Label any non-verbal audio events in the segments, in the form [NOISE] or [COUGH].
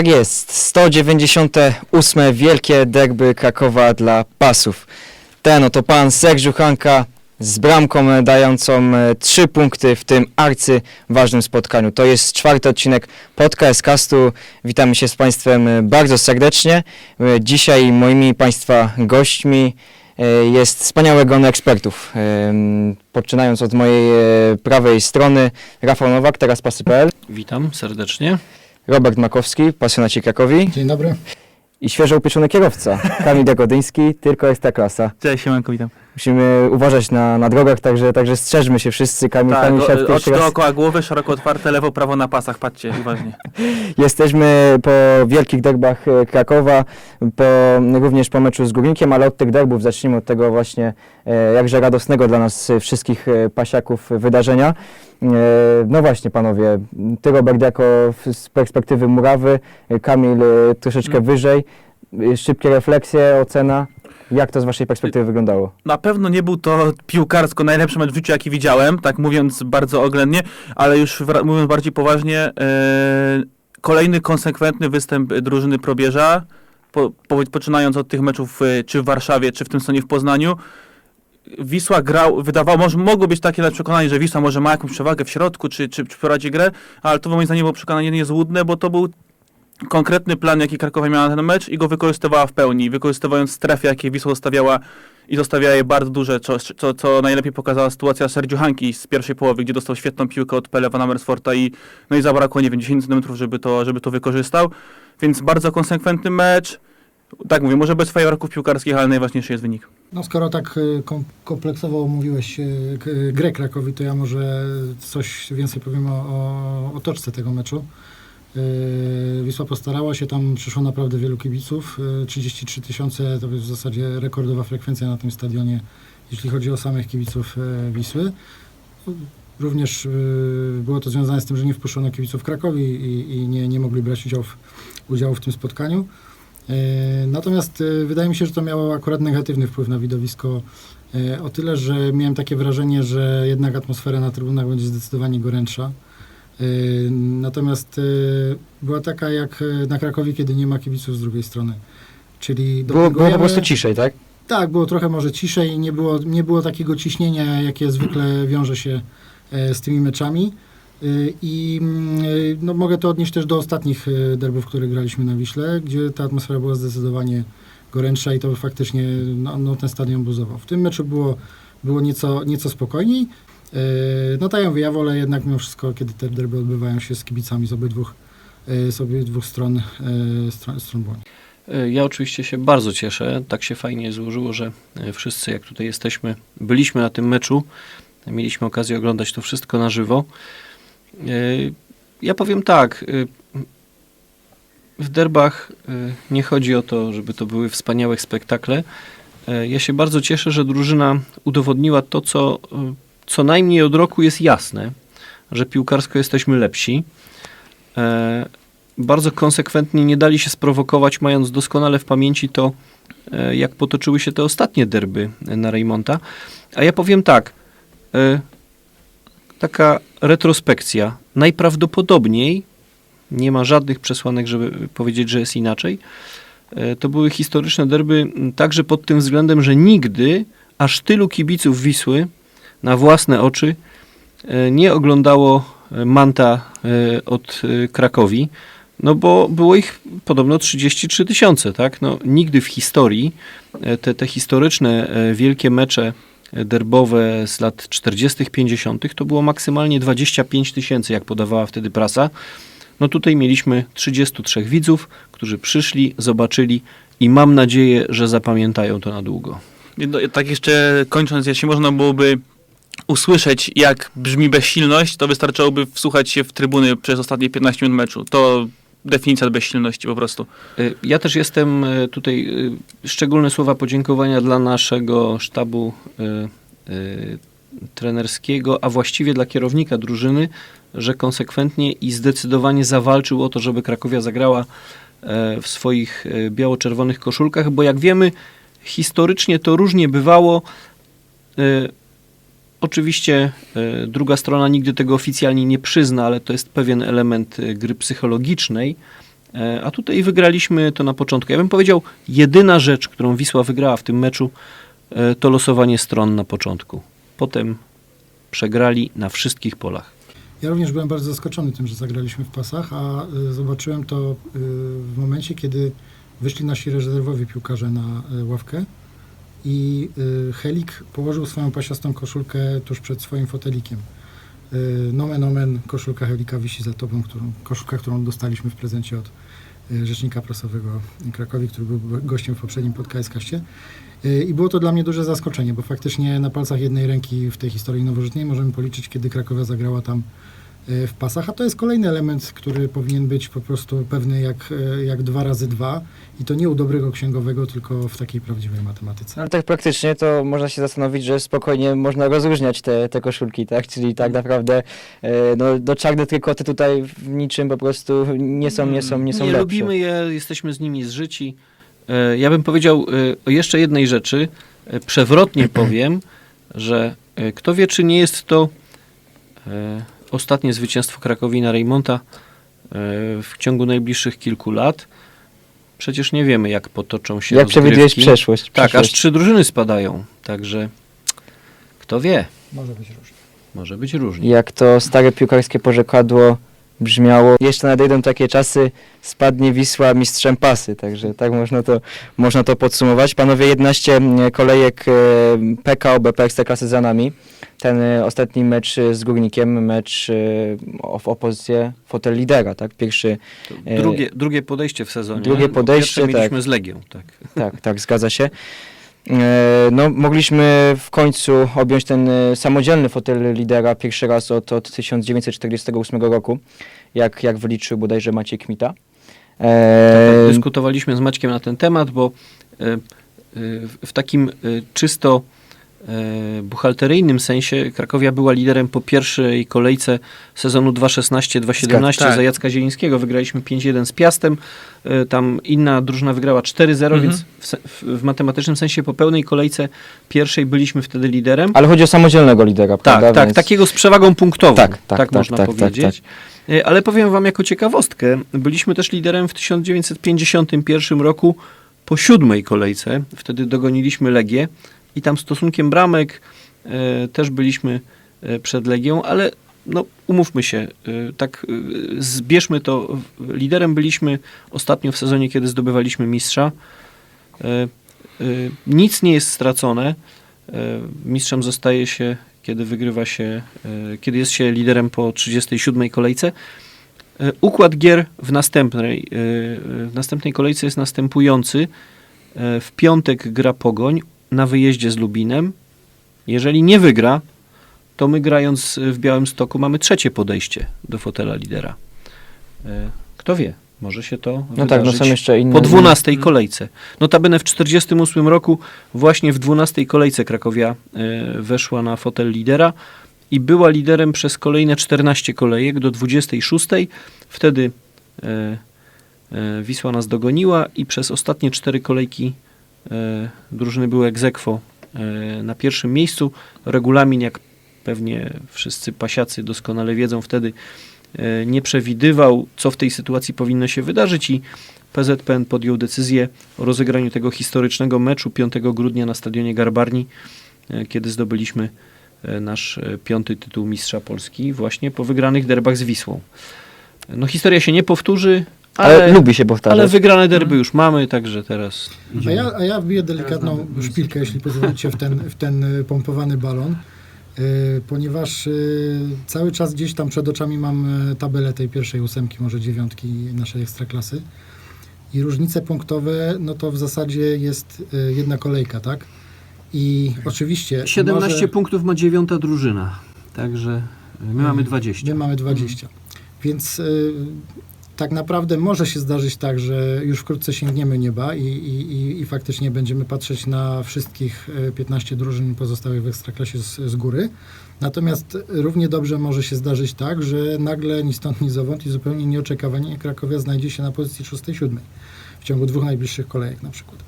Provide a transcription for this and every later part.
Tak jest, 198 wielkie derby Krakowa dla pasów. Ten oto pan Sergiu z bramką dającą e, trzy punkty w tym arcy ważnym spotkaniu. To jest czwarty odcinek podcast castu. Witamy się z Państwem e, bardzo serdecznie. E, Dzisiaj moimi Państwa gośćmi jest wspaniałe grono ekspertów. Poczynając od mojej prawej strony Rafał Nowak, teraz pasy.pl. Witam serdecznie. Robert Makowski, pasjonaci Krakowi Dzień dobry. i świeżo upieczony kierowca, Kamil Jagodyński, tylko Ekstraklasa. Cześć, siemanko, witam. Musimy uważać na, na drogach, także, także strzeżmy się wszyscy. Kamil, Tak, Kamil siadł o, pierwszy oczy raz. dookoła głowy, szeroko otwarte, lewo, prawo na pasach, patrzcie, uważnie. [LAUGHS] Jesteśmy po wielkich derbach e, Krakowa, po, również po meczu z Górnikiem, ale od tych derbów zacznijmy od tego właśnie e, jakże radosnego dla nas e, wszystkich e, pasiaków wydarzenia. E, No właśnie panowie, ty Robert jako z perspektywy Murawy, e, Kamil e, troszeczkę Mm. wyżej. Szybkie refleksje, ocena. Jak to z waszej perspektywy wyglądało? Na pewno nie był to piłkarsko najlepszy mecz w życiu, jaki widziałem, tak mówiąc bardzo oględnie, ale już mówiąc bardziej poważnie, e, kolejny konsekwentny występ drużyny Probierza, po, po, poczynając od tych meczów e, czy w Warszawie, czy w tym stronie w Poznaniu. Wisła grał, wydawało, może mogło być takie na przekonanie, że Wisła może ma jakąś przewagę w środku, czy, czy, czy prowadzi grę, ale to moim zdaniem było przekonanie niezłudne, bo to był konkretny plan, jaki Krakowa miała na ten mecz i go wykorzystywała w pełni, wykorzystując strefy, jakie Wisła zostawiała i zostawiała je bardzo duże, co, co, co najlepiej pokazała sytuacja Sergio Hanki z pierwszej połowy, gdzie dostał świetną piłkę od Pele Van Amersforta i, no i zabrakło, nie wiem, 10 cm, żeby to, żeby to wykorzystał, więc bardzo konsekwentny mecz. Tak mówię, może bez fajerwerków piłkarskich, ale najważniejszy jest wynik. No skoro tak y, kom- kompleksowo omówiłeś y, grę Krakowi, to ja może coś więcej powiem o, otoczce tego meczu. Y, Wisła postarała się, tam przyszło naprawdę wielu kibiców. Y, 33 tysiące to jest w zasadzie rekordowa frekwencja na tym stadionie, jeśli chodzi o samych kibiców Wisły. Również było to związane z tym, że nie wpuszczono kibiców Krakowi i, i nie, nie mogli brać udziału w, udziału w tym spotkaniu. E, Natomiast e, wydaje mi się, że to miało akurat negatywny wpływ na widowisko e, o tyle, że miałem takie wrażenie, że jednak atmosfera na trybunach będzie zdecydowanie gorętsza. Natomiast była taka jak na Krakowie, kiedy nie ma kibiców z drugiej strony. Czyli Było, było po prostu ciszej, tak? tak, było trochę może ciszej, nie było, nie było takiego ciśnienia, jakie zwykle wiąże się z tymi meczami. Y, I mm, no, mogę to odnieść też do ostatnich y, derbów, które graliśmy na Wiśle, gdzie ta atmosfera była zdecydowanie gorętsza i to faktycznie no, no, ten stadion buzował. W tym meczu było, było nieco, nieco spokojniej. Y, No tak jak mówię, ja wolę jednak mimo wszystko, kiedy te derby odbywają się z kibicami z obydwu, z obydwu stron, stron, stron błoni. Ja oczywiście się bardzo cieszę. Tak się fajnie złożyło, że wszyscy, jak tutaj jesteśmy, byliśmy na tym meczu. Mieliśmy okazję oglądać to wszystko na żywo. Ja powiem tak. e, W derbach e, nie chodzi o to, żeby to były wspaniałe spektakle. E, Ja się bardzo cieszę, że drużyna udowodniła to, co co najmniej od roku jest jasne, że piłkarsko jesteśmy lepsi. Bardzo konsekwentnie nie dali się sprowokować, mając doskonale w pamięci to, jak potoczyły się te ostatnie derby na Reymonta. A ja powiem tak, taka retrospekcja. Najprawdopodobniej, nie ma żadnych przesłanek, żeby powiedzieć, że jest inaczej, e, to były historyczne derby także pod tym względem, że nigdy aż tylu kibiców Wisły na własne oczy e, nie oglądało e, Manta od Krakowi. No bo było ich podobno 33 tysiące, tak? No, nigdy w historii te, te historyczne wielkie mecze derbowe z lat 40., 50. to było maksymalnie 25 tysięcy, jak podawała wtedy prasa. No tutaj mieliśmy 33 widzów, którzy przyszli, zobaczyli i mam nadzieję, że zapamiętają to na długo. Tak jeszcze kończąc, jeśli można byłoby usłyszeć, jak brzmi bezsilność, to wystarczyłoby wsłuchać się w trybuny przez ostatnie 15 minut meczu. To definicja bezsilności po prostu. Y, Ja też jestem y, tutaj, y, szczególne słowa podziękowania dla naszego sztabu y, y, trenerskiego, a właściwie dla kierownika drużyny, że konsekwentnie i zdecydowanie zawalczył o to, żeby Krakowia zagrała e, w swoich e, biało-czerwonych koszulkach, bo jak wiemy, historycznie to różnie bywało. Oczywiście e, druga strona nigdy tego oficjalnie nie przyzna, ale to jest pewien element e, gry psychologicznej. E, A tutaj wygraliśmy to na początku. Ja bym powiedział, jedyna rzecz, którą Wisła wygrała w tym meczu, to losowanie stron na początku. Potem przegrali na wszystkich polach. Ja również byłem bardzo zaskoczony tym, że zagraliśmy w pasach, a zobaczyłem to w momencie, kiedy wyszli nasi rezerwowi piłkarze na ławkę i y, Helik położył swoją pasiastą koszulkę tuż przed swoim fotelikiem. Y, nomen omen, koszulka Helika wisi za tobą, którą, koszulka, którą dostaliśmy w prezencie od y, rzecznika prasowego Krakowi, który był gościem w poprzednim podcaście. I było to dla mnie duże zaskoczenie, bo faktycznie na palcach jednej ręki w tej historii nowożytnej możemy policzyć, kiedy Krakowia zagrała tam w pasach, a to jest kolejny element, który powinien być po prostu pewny jak, y, jak dwa razy dwa i to nie u dobrego księgowego, tylko w takiej prawdziwej matematyce. Ale tak praktycznie to można się zastanowić, że spokojnie można rozróżniać te, te koszulki, tak? Czyli tak naprawdę e, no, do czarne trykoty tutaj w niczym po prostu nie są, nie są, nie są Nie lepsze. lubimy je, jesteśmy z nimi zżyci. E, Ja bym powiedział e, o jeszcze jednej rzeczy. E, Przewrotnie [CLEARS THROAT] powiem, że e, kto wie, czy nie jest to e, ostatnie zwycięstwo Krakowina Reymonta e, w ciągu najbliższych kilku lat. Przecież nie wiemy, jak potoczą się Jak przewidujesz przeszłość? Tak, aż przyszłość? trzy drużyny spadają. Także kto wie, Może być różnie. może być różnie. Jak to stare piłkarskie porzekadło brzmiało, jeszcze nadejdą takie czasy, spadnie Wisła mistrzem pasy, także tak można to, można to podsumować. Panowie, 11 mm, kolejek e, PKO BP Ekstraklasy za nami. Ten e, ostatni mecz e, z Górnikiem, mecz o- w opozycję fotel lidera, tak? Pierwszy, Drugie, drugie podejście w sezonie. drugie podejście, Pierwsze mieliśmy tak. z Legią. Tak. tak, tak, zgadza się. No, mogliśmy w końcu objąć ten samodzielny fotel lidera pierwszy raz od, od 1948 roku, jak, jak wyliczył bodajże Maciej Kmita. E, Dyskutowaliśmy z Maćkiem na ten temat, bo e, e, w- takim e, czysto buchalteryjnym sensie Krakowia była liderem po pierwszej kolejce sezonu 2.16-2.17 Tak. za Jacka Zielińskiego. Wygraliśmy 5-1 z Piastem. E, Tam inna drużyna wygrała 4-0, Mhm. więc w, w, matematycznym sensie po pełnej kolejce pierwszej byliśmy wtedy liderem. ale chodzi o samodzielnego lidera, Tak, prawda? tak, Więc- takiego z przewagą punktową, Tak, tak, tak, tak, można tak, tak, powiedzieć. E, Ale powiem wam jako ciekawostkę, byliśmy też liderem w 1951 roku po siódmej kolejce, wtedy dogoniliśmy Legię i tam stosunkiem bramek e, też byliśmy e, przed Legią, ale no umówmy się, e, tak zbierzmy to, liderem byliśmy ostatnio w sezonie, kiedy zdobywaliśmy mistrza. Nic nie jest stracone. Mistrzem zostaje się, kiedy wygrywa się, kiedy jest się liderem po 37 kolejce. Układ gier w następnej, w następnej kolejce jest następujący. W piątek gra Pogoń na wyjeździe z Lubinem. Jeżeli nie wygra, to my grając w Białymstoku mamy trzecie podejście do fotela lidera. E, Kto wie, może się to No tak, no są jeszcze inne... po 12 kolejce. Notabene w 48 roku, właśnie w 12 kolejce Krakowia e, weszła na fotel lidera i była liderem przez kolejne 14 kolejek do 26. Wtedy e, Wisła nas dogoniła i przez ostatnie 4 kolejki drużyny były aequo, e, na pierwszym miejscu. Regulamin, jak pewnie wszyscy pasiacy doskonale wiedzą, wtedy e, nie przewidywał, co w tej sytuacji powinno się wydarzyć i PZPN podjął decyzję o rozegraniu tego historycznego meczu 5 grudnia na stadionie Garbarni, e, kiedy zdobyliśmy e, nasz e, piąty tytuł mistrza Polski właśnie po wygranych derbach z Wisłą. No historia się nie powtórzy, Ale, ale, lubi się powtarzać. ale wygrane derby już mamy, także teraz A ja, a ja wbiję delikatną szpilkę, jeśli pozwolicie, w ten, w ten y, pompowany balon, y, ponieważ y, cały czas gdzieś tam przed oczami mam tabelę tej pierwszej ósemki, może dziewiątki naszej ekstraklasy i różnice punktowe, no to w zasadzie jest jedna kolejka, tak? I oczywiście... 17 może, punktów ma dziewiąta drużyna, także my mamy 20. My mamy 20. Więc tak naprawdę może się zdarzyć tak, że już wkrótce sięgniemy nieba i, i, i, i faktycznie będziemy patrzeć na wszystkich y, 15 drużyn pozostałych w Ekstraklasie z, z góry. Natomiast równie dobrze może się zdarzyć tak, że nagle ni stąd, ni zowąd i zupełnie nieoczekiwanie Krakowia znajdzie się na pozycji 6-7 w ciągu dwóch najbliższych kolejek na przykład.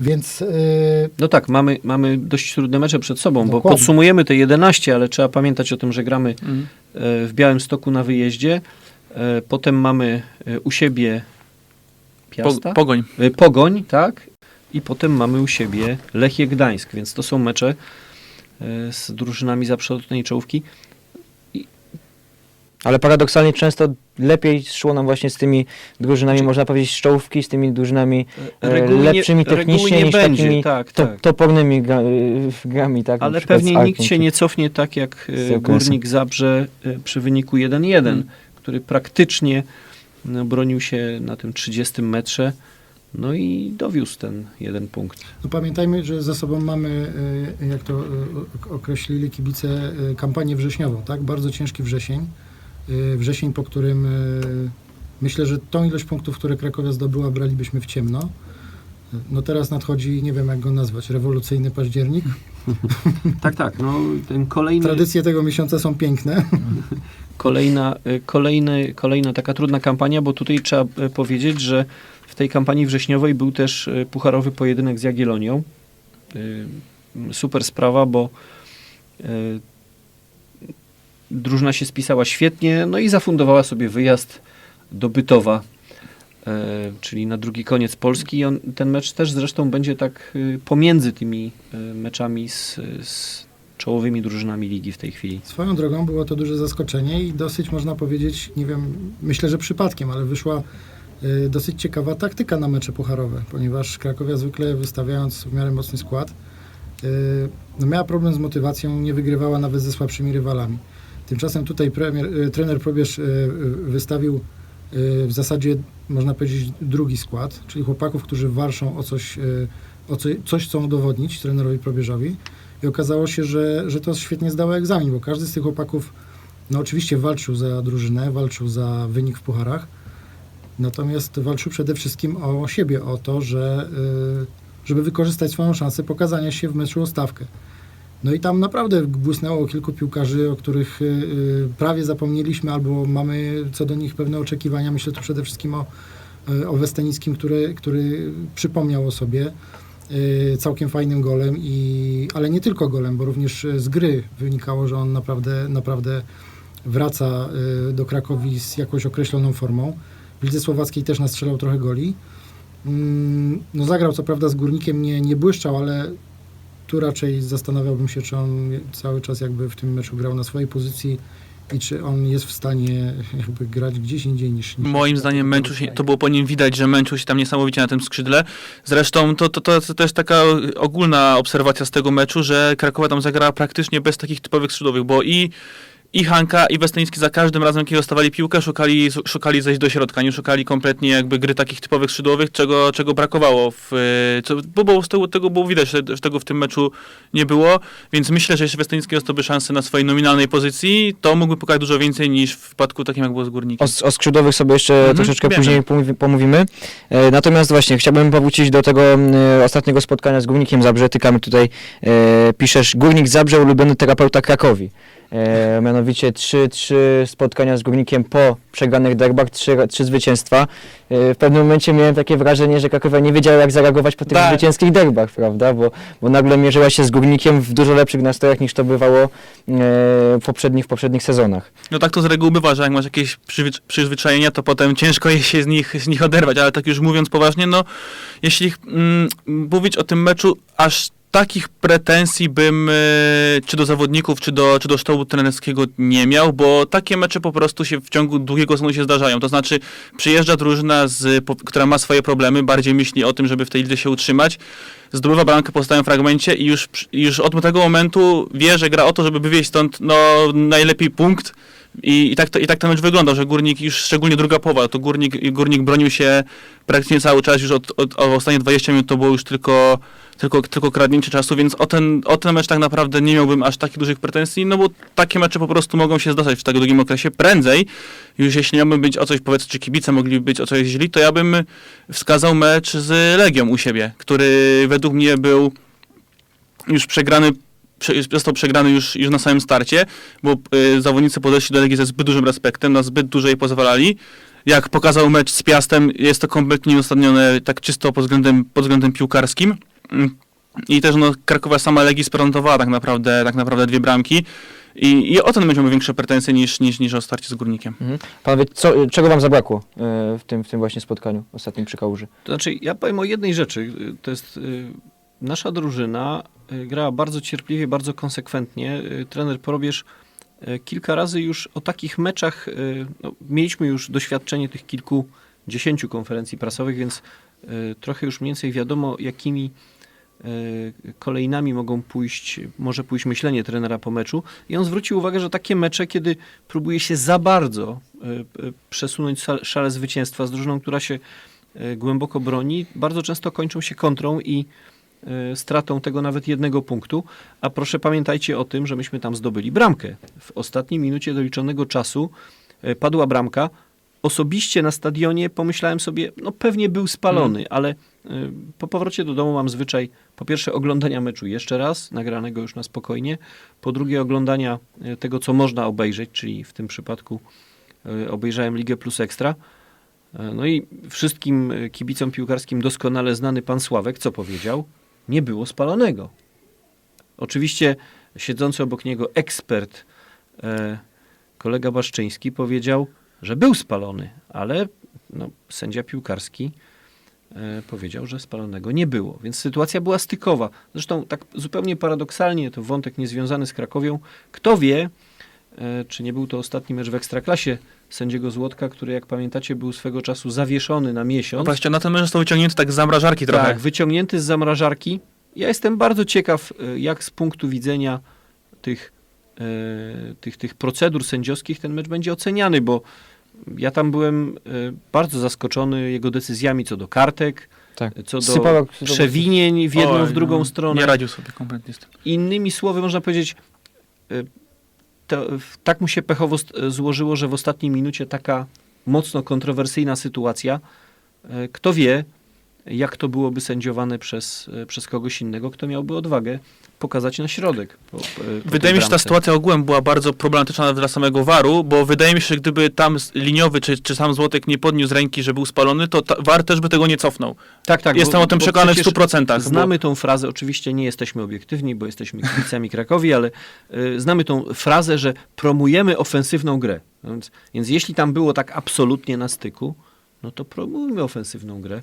Więc y, No tak, mamy, mamy dość trudne mecze przed sobą, bo Dokładnie. podsumujemy te 11, ale trzeba pamiętać o tym, że gramy e, w Białymstoku na wyjeździe. E, Potem mamy e, u siebie Piasta. Po, pogoń. Y, Pogoń, tak? I potem mamy u siebie Lechie Gdańsk, więc to są mecze z drużynami z absolutnej czołówki. Ale paradoksalnie często lepiej szło nam właśnie z tymi drużynami, Znaczy- można powiedzieć, z czołówki, z tymi drużynami e, Reguły lepszymi technicznie nie niż będzie, takimi tak, to, tak. topornymi gra, grami. Tak, Ale pewnie nikt się nie cofnie tak jak. Górnik Zabrze przy wyniku 1-1, Mm. Który praktycznie no, bronił się na tym 30 metrze. No i dowiózł ten jeden punkt. No pamiętajmy, że za sobą mamy, y, jak to y, określili kibice, y, kampanię wrześniową, tak? Bardzo ciężki wrzesień. Wrzesień, po którym myślę, że tą ilość punktów, które Krakowia zdobyła, bralibyśmy w ciemno. No teraz nadchodzi, nie wiem jak go nazwać, rewolucyjny październik. [LAUGHS] Tak, tak. No, ten kolejny, Tradycje tego miesiąca są piękne. kolejna, y, kolejny, kolejna taka trudna kampania, bo tutaj trzeba y, powiedzieć, że w tej kampanii wrześniowej był też y, pucharowy pojedynek z Jagiellonią. Y, Super sprawa, bo drużyna się spisała świetnie, no i zafundowała sobie wyjazd do Bytowa, czyli na drugi koniec Polski. On, ten mecz też zresztą będzie tak y, pomiędzy tymi y, meczami z, z czołowymi drużynami ligi w tej chwili. Swoją drogą było to duże zaskoczenie i dosyć można powiedzieć, nie wiem, myślę, że przypadkiem, ale wyszła dosyć ciekawa taktyka na mecze pucharowe, ponieważ Krakowia zwykle wystawiając w miarę mocny skład, no miała problem z motywacją, nie wygrywała nawet ze słabszymi rywalami. Tymczasem tutaj premier, trener Probierz wystawił w zasadzie, można powiedzieć, drugi skład, czyli chłopaków, którzy walczą o coś, y, o co, coś chcą udowodnić trenerowi Probierzowi. I okazało się, że, że to świetnie zdało egzamin, bo każdy z tych chłopaków, no oczywiście walczył za drużynę, walczył za wynik w pucharach, natomiast walczył przede wszystkim o siebie, o to, że, y, żeby wykorzystać swoją szansę pokazania się w meczu o stawkę. No i tam naprawdę błysnęło kilku piłkarzy, o których y, y, prawie zapomnieliśmy, albo mamy co do nich pewne oczekiwania. Myślę tu przede wszystkim o, y, o Westenickim, który, który przypomniał o sobie całkiem fajnym golem, i, ale nie tylko golem, bo również z gry wynikało, że on naprawdę, naprawdę wraca do Krakowi z jakąś określoną formą. W Lidze Słowackiej też nastrzelał trochę goli. Mm, No zagrał co prawda z Górnikiem, nie, nie błyszczał, ale tu raczej zastanawiałbym się, czy on cały czas jakby w tym meczu grał na swojej pozycji i czy on jest w stanie jakby grać gdzieś indziej niż... niż Moim zdaniem męczył się, to było po nim widać, że męczył się tam niesamowicie na tym skrzydle. Zresztą to, to, to, to też taka ogólna obserwacja z tego meczu, że Krakowa tam zagrała praktycznie bez takich typowych skrzydłowych, bo i i Hanka, i Westenicki za każdym razem, kiedy dostawali piłkę, szukali, szukali zejść do środka, nie szukali kompletnie jakby gry takich typowych skrzydłowych, czego, czego brakowało. W, y, co, bo, bo z tego, tego było widać, że tego w tym meczu nie było, więc myślę, że jeśli Westenicki dostałby szansę na swojej nominalnej pozycji, to mógłby pokazać dużo więcej niż w przypadku takim, jak było z Górnikiem. O, o skrzydłowych sobie jeszcze Mhm, troszeczkę wiemy. później pomówi- pomówimy. E, natomiast właśnie chciałbym powrócić do tego e, ostatniego spotkania z Górnikiem Zabrze. Tykamy tutaj, e, piszesz Górnik Zabrze, ulubiony terapeuta Krakowi. E, mianowicie trzy, trzy spotkania z Górnikiem po przegranych derbach, trzy, trzy zwycięstwa. E, w pewnym momencie miałem takie wrażenie, że Krakowia nie wiedziała jak zareagować po tych Tak. zwycięskich derbach, prawda? Bo, bo nagle mierzyła się z Górnikiem w dużo lepszych nastrojach niż to bywało e, w, poprzednich, w poprzednich sezonach. No tak to z reguły bywa, że jak masz jakieś przyzwyczajenia, to potem ciężko jest się z nich, z nich oderwać, ale tak już mówiąc poważnie, no jeśli mm, mówić o tym meczu, aż takich pretensji bym e, czy do zawodników, czy do, czy do sztabu trenerskiego nie miał, bo takie mecze po prostu się w ciągu długiego sezonu się zdarzają. To znaczy przyjeżdża drużyna, z, która ma swoje problemy, bardziej myśli o tym, żeby w tej lidze się utrzymać, zdobywa bramkę po stałym fragmencie i już, już od tego momentu wie, że gra o to, żeby wywieźć stąd no, najlepiej punkt, i, i, tak to, I tak ten mecz wyglądał, że Górnik już, szczególnie druga połowa, to Górnik, Górnik bronił się praktycznie cały czas, już od, od, od ostatnie 20 minut to było już tylko, tylko, tylko kradnięcie czasu, więc o ten, o ten mecz tak naprawdę nie miałbym aż takich dużych pretensji, no bo takie mecze po prostu mogą się zdarzać w tak długim okresie. Prędzej, już jeśli miałbym być o coś, powiedzmy, czy kibice mogliby być o coś źli, to ja bym wskazał mecz z Legią u siebie, który według mnie był już przegrany prze- został przegrany już, już na samym starcie, bo y, zawodnicy podeszli do Legii ze zbyt dużym respektem, na zbyt dużo jej pozwalali. Jak pokazał mecz z Piastem, jest to kompletnie nieuzasadnione tak czysto pod względem, pod względem piłkarskim. I też no, Krakowa sama Legii sprezentowała tak naprawdę, tak naprawdę dwie bramki. I, i o to będziemy większe pretensje niż, niż, niż o starcie z Górnikiem. Mhm. Panowie, co, czego wam zabrakło e, w tym, w tym właśnie spotkaniu ostatnim przy Kałuży? To znaczy, ja powiem o jednej rzeczy. Y, To jest y, nasza drużyna y, grała bardzo cierpliwie, bardzo konsekwentnie. Y, Trener Probierz y, kilka razy już o takich meczach, y, no, mieliśmy już doświadczenie tych kilkudziesięciu konferencji prasowych, więc y, trochę już mniej więcej wiadomo, jakimi y, kolejnami mogą pójść, może pójść myślenie trenera po meczu. I on zwrócił uwagę, że takie mecze, kiedy próbuje się za bardzo y, y, przesunąć szale zwycięstwa z drużyną, która się y, głęboko broni, bardzo często kończą się kontrą i y, stratą tego nawet jednego punktu. A proszę pamiętajcie o tym, że myśmy tam zdobyli bramkę. W ostatniej minucie doliczonego czasu y, padła bramka. Osobiście na stadionie pomyślałem sobie, no pewnie był spalony, ale y, po powrocie do domu mam zwyczaj po pierwsze oglądania meczu jeszcze raz, nagranego już na spokojnie, po drugie oglądania y, tego, co można obejrzeć, czyli w tym przypadku y, obejrzałem Ligę Plus Ekstra. No i wszystkim y, kibicom piłkarskim doskonale znany pan Sławek, co powiedział? Nie było spalonego. Oczywiście siedzący obok niego ekspert, e, kolega Baszczyński, powiedział, że był spalony, ale no, sędzia piłkarski e, powiedział, że spalonego nie było. Więc sytuacja była stykowa. Zresztą tak zupełnie paradoksalnie, to wątek niezwiązany z Krakowią. Kto wie, e, czy nie był to ostatni mecz w Ekstraklasie sędziego Złotka, który jak pamiętacie był swego czasu zawieszony na No miesiąc. właśnie, na ten mecz został wyciągnięty tak z zamrażarki trochę. Tak, wyciągnięty z zamrażarki. Ja jestem bardzo ciekaw, e, jak z punktu widzenia tych, e, tych, tych procedur sędziowskich ten mecz będzie oceniany, bo ja tam byłem e, bardzo zaskoczony jego decyzjami co do kartek, Tak. co do przewinień w jedną, Oj, w drugą no, stronę. Nie radził sobie kompletnie z tym. Innymi słowy, można powiedzieć, to, tak mu się pechowo st- złożyło, że w ostatniej minucie taka mocno kontrowersyjna sytuacja. y, Kto wie, jak to byłoby sędziowane przez, y, przez kogoś innego, kto miałby odwagę pokazać na środek. Po, po, tej Wydaje mi się, że ta sytuacja ogółem była bardzo problematyczna dla samego Waru, bo wydaje mi się, że gdyby tam liniowy czy, czy sam Złotek nie podniósł ręki, że był spalony, to ta, War też by tego nie cofnął. Tak, tak. Jestem bo- o tym bo przekonany w przecież 100%. Znamy tą frazę, oczywiście nie jesteśmy obiektywni, bo jesteśmy kibicami Krakowi, ale y, znamy tą frazę, że promujemy ofensywną grę. Więc, więc jeśli tam było tak absolutnie na styku, no to promujmy ofensywną grę.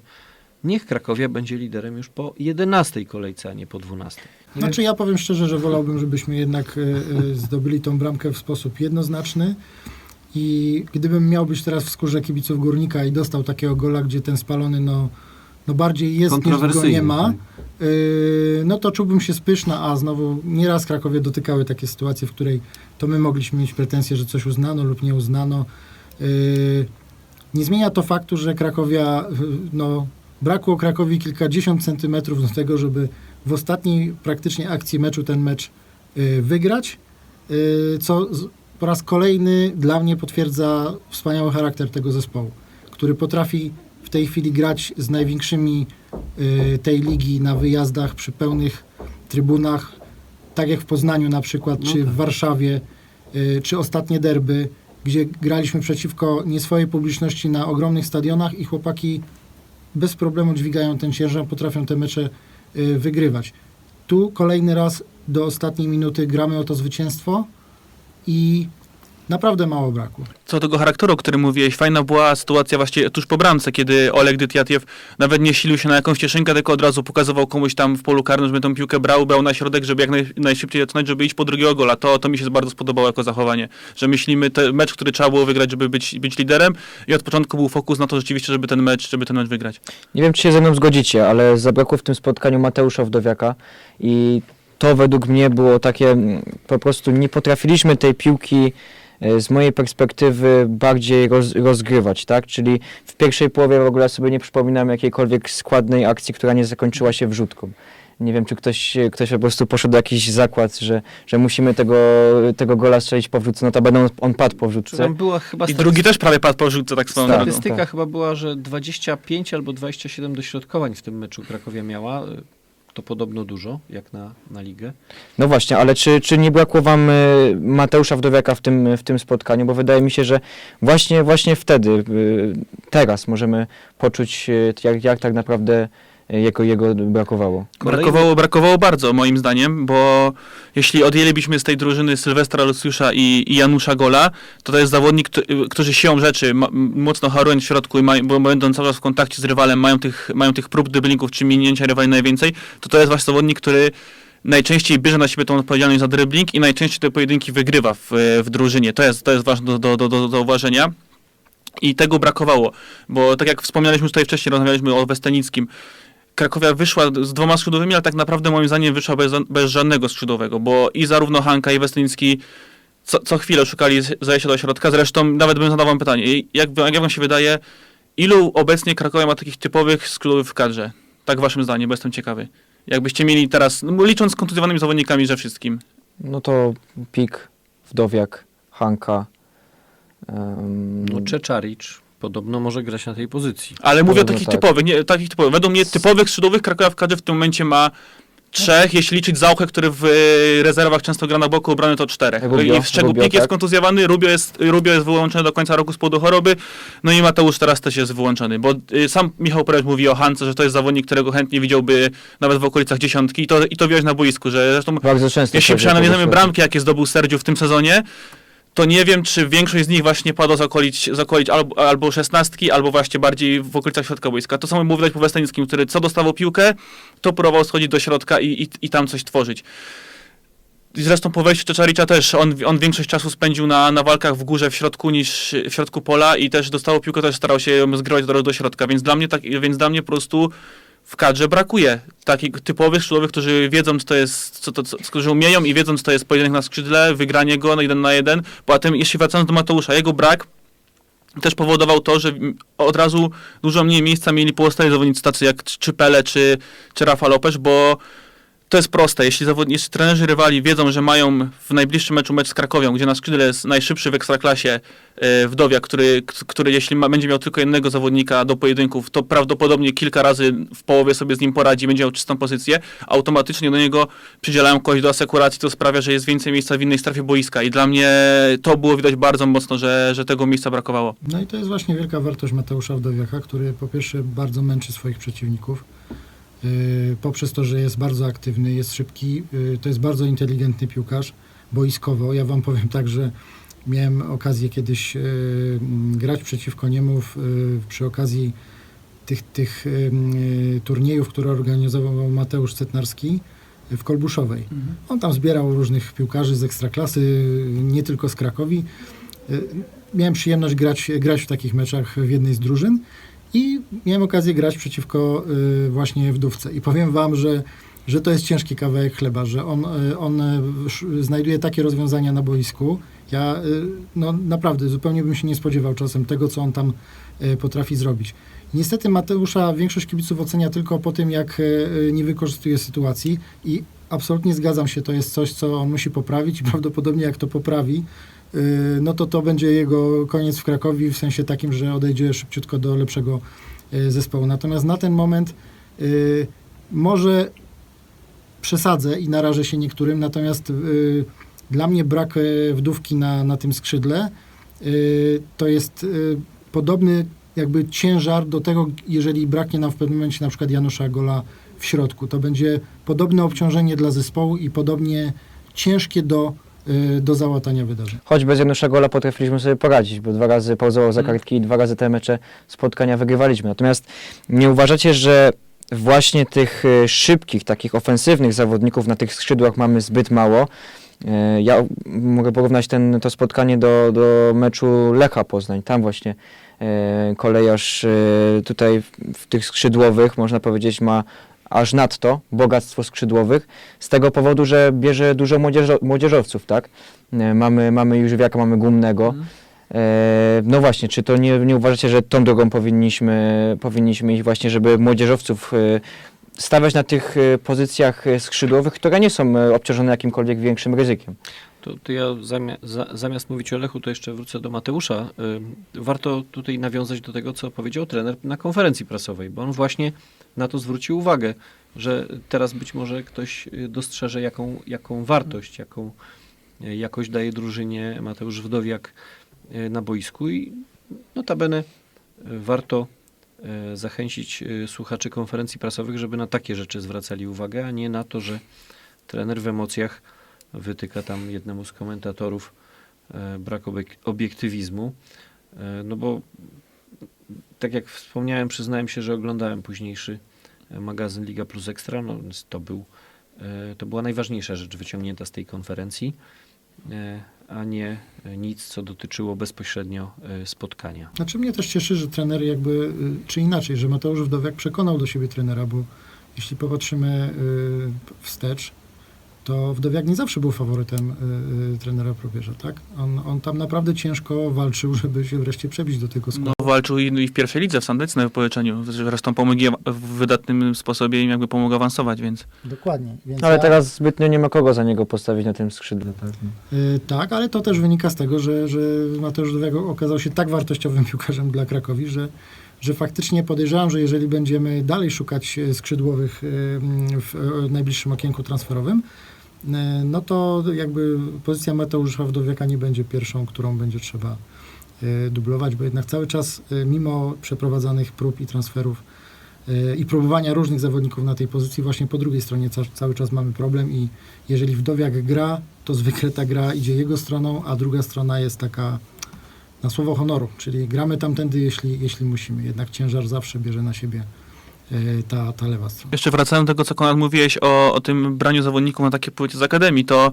Niech Krakowia będzie liderem już po 11 kolejce, a nie po 12. Znaczy ja powiem szczerze, że wolałbym, żebyśmy jednak e, e, zdobyli tą bramkę w sposób jednoznaczny i gdybym miał być teraz w skórze kibiców Górnika i dostał takiego gola, gdzie ten spalony no, no bardziej jest niż go nie ma, tak. Yy, no to czułbym się spyszna, a znowu nieraz Krakowie dotykały takie sytuacje, w której to my mogliśmy mieć pretensje, że coś uznano lub nie uznano. Yy, nie zmienia to faktu, że Krakowia, yy, no brakło Krakowi kilkadziesiąt centymetrów do tego, żeby w ostatniej praktycznie akcji meczu ten mecz yy, wygrać, yy, co po raz kolejny dla mnie potwierdza wspaniały charakter tego zespołu, który potrafi w tej chwili grać z największymi y, tej ligi na wyjazdach przy pełnych trybunach, tak jak w Poznaniu na przykład, No czy tak. w Warszawie, y, czy ostatnie derby, gdzie graliśmy przeciwko nie swojej publiczności na ogromnych stadionach i chłopaki bez problemu dźwigają ten ciężar, potrafią te mecze y, wygrywać. Tu kolejny raz do ostatniej minuty gramy o to zwycięstwo i naprawdę mało brakło. Co do tego charakteru, o którym mówiłeś, fajna była sytuacja właśnie tuż po bramce, kiedy Oleg Dytiatiew nawet nie silił się na jakąś cieszynkę, tylko od razu pokazywał komuś tam w polu karnym, żeby tą piłkę brał, brał na środek, żeby jak naj, najszybciej zaczynać, żeby iść po drugiego gola. To, to mi się bardzo spodobało jako zachowanie, że myślimy, te mecz, który trzeba było wygrać, żeby być, być liderem i od początku był fokus na to rzeczywiście, żeby ten mecz, żeby ten mecz wygrać. Nie wiem, czy się ze mną zgodzicie, ale zabrakło w tym spotkaniu Mateusza Wdowiaka i to według mnie było takie, mm, po prostu nie potrafiliśmy tej piłki z mojej perspektywy bardziej roz, rozgrywać, tak? Czyli w pierwszej połowie w ogóle sobie nie przypominam jakiejkolwiek składnej akcji, która nie zakończyła się wrzutką. Nie wiem, czy ktoś, ktoś po prostu poszedł do jakiś zakład, że, że musimy tego, tego gola strzelić po wrzutce. Notabene on, on padł po wrzutce. tam była chyba I drugi też prawie padł po rzutce, tak swoją Tak. statystyka tak. chyba była, że 25 albo 27 dośrodkowań w tym meczu Krakowia miała. To podobno dużo, jak na, na ligę. No właśnie, ale czy, czy nie brakło wam y, Mateusza Wdowiaka w tym, w tym spotkaniu? Bo wydaje mi się, że właśnie, właśnie wtedy, y, teraz możemy poczuć, y, jak, jak tak naprawdę e, jego, brakowało. Brakowało, brakowało bardzo, moim zdaniem, bo jeśli odjęlibyśmy z tej drużyny Sylwestra Luciusza i, i Janusza Gola, to to jest zawodnik, którzy siłą rzeczy mocno harują w środku i mają, bo będą cały czas w kontakcie z rywalem, mają tych, mają tych prób dribblingów czy minięcia rywali najwięcej, to to jest właśnie zawodnik, który najczęściej bierze na siebie tą odpowiedzialność za dribbling i najczęściej te pojedynki wygrywa w, w drużynie. To jest, to jest ważne do, do, do, do zauważenia. I tego brakowało, bo tak jak wspomnialiśmy już tutaj wcześniej, rozmawialiśmy o Westenickim, Krakowia wyszła z dwoma skrzydłowymi, ale tak naprawdę moim zdaniem wyszła bez, bez żadnego skrzydłowego, bo i zarówno Hanka i Westynicki co, co chwilę szukali zajścia do środka. Zresztą nawet bym zadał wam pytanie, jak, jak wam się wydaje, ilu obecnie Krakowia ma takich typowych skrzydłowych w kadrze? Tak waszym zdaniem, bo jestem ciekawy. Jakbyście mieli teraz, no, licząc z kontuzjowanymi zawodnikami, że wszystkim. No to Pik, Wdowiak, Hanka. em, No Czeczaricz podobno może grać na tej pozycji. Ale mówię o takich tak. typowych, nie, takich typowych. Według mnie typowych skrzydłowych Krakowa w kadrze w tym momencie ma trzech, jeśli liczyć Zauchę, który w e, rezerwach często gra na boku obrony, to czterech. Rubio, I z czego Rubio, Pik jest tak. kontuzjowany, Rubio jest, Rubio jest wyłączony do końca roku z powodu choroby, no i Mateusz teraz też jest wyłączony, bo y, sam Michał Perez mówi o Hance, że to jest zawodnik, którego chętnie widziałby nawet w okolicach dziesiątki i to, i to widać na boisku, że zresztą Bardzo często. jeśli przeanalizujemy bramki, jakie zdobył Serdziu w tym sezonie, to nie wiem, czy większość z nich właśnie padła z okolic, z okolic albo, albo szesnastki, albo właśnie bardziej w okolicach środka boiska. To samo było po Westanickim, który co dostawał piłkę, to próbował schodzić do środka i, i, i tam coś tworzyć. Zresztą po wejściu Czeczaricza też, on, on większość czasu spędził na, na walkach w górze, w środku niż w środku pola i też dostało piłkę, też starał się ją zgrywać do, do środka, więc dla mnie tak, więc dla mnie po prostu w kadrze brakuje takich typowych skrzydłowych, którzy wiedzą, co to jest, co to, co, którzy umieją i wiedzą, co to jest pojedynek na skrzydle, wygranie go na jeden na jeden. Poza tym, jeśli wracając do Mateusza, jego brak też powodował to, że od razu dużo mniej miejsca mieli pozostali zawodnicy tacy jak czy Pele, czy, czy Rafa Lopez, bo to jest proste. Jeśli, zawod... Jeśli trenerzy rywali wiedzą, że mają w najbliższym meczu mecz z Krakowią, gdzie na skrzydle jest najszybszy w ekstraklasie e, Wdowiak, który, który jeśli ma, będzie miał tylko jednego zawodnika do pojedynków, to prawdopodobnie kilka razy w połowie sobie z nim poradzi, będzie miał czystą pozycję, automatycznie do niego przydzielają kogoś do asekuracji, to sprawia, że jest więcej miejsca w innej strefie boiska i dla mnie to było widać bardzo mocno, że, że tego miejsca brakowało. No i to jest właśnie wielka wartość Mateusza Wdowiaka, który po pierwsze bardzo męczy swoich przeciwników, poprzez to, że jest bardzo aktywny, jest szybki, yy, to jest bardzo inteligentny piłkarz, boiskowo. Ja wam powiem tak, że miałem okazję kiedyś yy, m, grać przeciwko niemu przy okazji tych, tych turniejów, które organizował Mateusz Cetnarski w Kolbuszowej. On tam zbierał różnych piłkarzy z ekstraklasy, nie tylko z Krakowi. Y, Miałem przyjemność grać, grać w takich meczach w jednej z drużyn i miałem okazję grać przeciwko y, właśnie wdówce. I powiem wam, że, że to jest ciężki kawałek chleba, że on, y, on y, znajduje takie rozwiązania na boisku. Ja y, no, naprawdę zupełnie bym się nie spodziewał czasem tego, co on tam y, potrafi zrobić. Niestety Mateusza większość kibiców ocenia tylko po tym, jak y, nie wykorzystuje sytuacji i absolutnie zgadzam się, to jest coś, co on musi poprawić i [LAUGHS] prawdopodobnie jak to poprawi, no to to będzie jego koniec w Krakowi w sensie takim, że odejdzie szybciutko do lepszego y, zespołu. Natomiast na ten moment y, może przesadzę i narażę się niektórym, natomiast y, dla mnie brak y, wdówki na, na tym skrzydle y, to jest y, podobny jakby ciężar do tego, jeżeli braknie nam w pewnym momencie na przykład Janusza Gola w środku. To będzie podobne obciążenie dla zespołu i podobnie ciężkie do, y, do załatania wydarzeń. Choć bez Janusza Gola potrafiliśmy sobie poradzić, bo dwa razy pauzował za Mm. kartki i dwa razy te mecze spotkania wygrywaliśmy. Natomiast nie uważacie, że właśnie tych e, szybkich, takich ofensywnych zawodników na tych skrzydłach mamy zbyt mało? E, Ja mogę porównać ten, to spotkanie do, do meczu Lecha Poznań. Tam właśnie kolejarz tutaj w tych skrzydłowych, można powiedzieć, ma aż nadto bogactwo skrzydłowych z tego powodu, że bierze dużo młodzieżo, młodzieżowców, tak? E, Mamy, mamy Jóźwiaka, mamy Gumnego. Mhm. E, No właśnie, czy to nie, nie uważacie, że tą drogą powinniśmy, powinniśmy iść właśnie, żeby młodzieżowców e, stawiać na tych e, pozycjach e, skrzydłowych, które nie są obciążone jakimkolwiek większym ryzykiem? To, to ja za, zamiast mówić o Lechu, to jeszcze wrócę do Mateusza. Warto tutaj nawiązać do tego, co powiedział trener na konferencji prasowej, bo on właśnie na to zwrócił uwagę, że teraz być może ktoś y, dostrzeże, jaką, jaką wartość, jaką y, jakość daje drużynie Mateusz Wdowiak y, na boisku i notabene warto zachęcić słuchaczy konferencji prasowych, żeby na takie rzeczy zwracali uwagę, a nie na to, że trener w emocjach wytyka tam jednemu z komentatorów brak obiek- obiektywizmu. No bo tak jak wspomniałem, przyznałem się, że oglądałem późniejszy magazyn Liga Plus Ekstra. No, więc to, był, e, to była najważniejsza rzecz wyciągnięta z tej konferencji, e, a nie nic, co dotyczyło bezpośrednio e, spotkania. Znaczy mnie też cieszy, że trener jakby, czy inaczej, że Mateusz Wdowiak przekonał do siebie trenera, bo jeśli popatrzymy wstecz, to Wdowiak nie zawsze był faworytem y, y, trenera Probierza, tak? On, on tam naprawdę ciężko walczył, [LAUGHS] żeby się wreszcie przebić do tego składu. No, walczył i, i w pierwszej lidze w Sandyce na wypożyczeniu. Zresztą pomógł w wydatnym sposobie im jakby pomógł awansować, więc Dokładnie. Więc Ale ja- teraz zbytnio nie ma kogo za niego postawić na tym skrzydle. Tak? Y, Tak, ale to też wynika z tego, że, że Mateusz Dowiak okazał się tak wartościowym piłkarzem dla Krakowi, że, że faktycznie podejrzewam, że jeżeli będziemy dalej szukać e, skrzydłowych y, w e, najbliższym okienku transferowym, no to jakby pozycja Mateusza Wdowiaka nie będzie pierwszą, którą będzie trzeba dublować, bo jednak cały czas mimo przeprowadzanych prób i transferów i próbowania różnych zawodników na tej pozycji, właśnie po drugiej stronie ca- cały czas mamy problem i jeżeli Wdowiak gra, to zwykle ta gra idzie jego stroną, a druga strona jest taka na słowo honoru, czyli gramy tamtędy, jeśli, jeśli musimy. Jednak ciężar zawsze bierze na siebie e, ta, ta lewa strona. Jeszcze wracając do tego, co Konrad mówiłeś o, o tym braniu zawodników na takie płycie z Akademii, to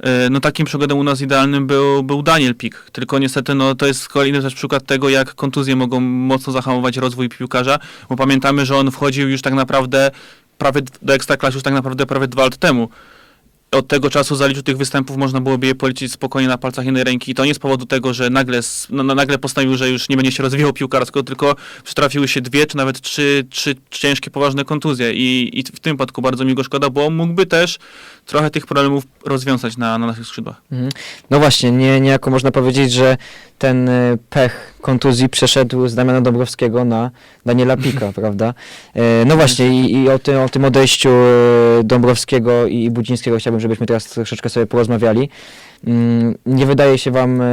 e, no takim przykładem u nas idealnym był, był Daniel Pik. Tylko niestety no, to jest kolejny też przykład tego, jak kontuzje mogą mocno zahamować rozwój piłkarza, bo pamiętamy, że on wchodził już tak naprawdę prawie do Ekstraklasy już tak naprawdę prawie dwa lata temu. Od tego czasu zaliczył tych występów można byłoby je policzyć spokojnie na palcach jednej ręki. I to nie z powodu tego, że nagle, no, no, nagle postanowił, że już nie będzie się rozwijał piłkarsko, tylko przytrafiły się dwie, czy nawet trzy, trzy ciężkie, poważne kontuzje. I, I w tym wypadku bardzo mi go szkoda, bo mógłby też trochę tych problemów rozwiązać na, na naszych skrzydłach. Mhm. No właśnie, nie, niejako można powiedzieć, że ten e, pech kontuzji przeszedł z Damiana Dąbrowskiego na Daniela Pika, [LAUGHS] prawda? E, No właśnie i, i o, tym, o tym odejściu e, Dąbrowskiego i Budzińskiego chciałbym, żebyśmy teraz troszeczkę sobie porozmawiali. Mm, Nie wydaje się wam, e,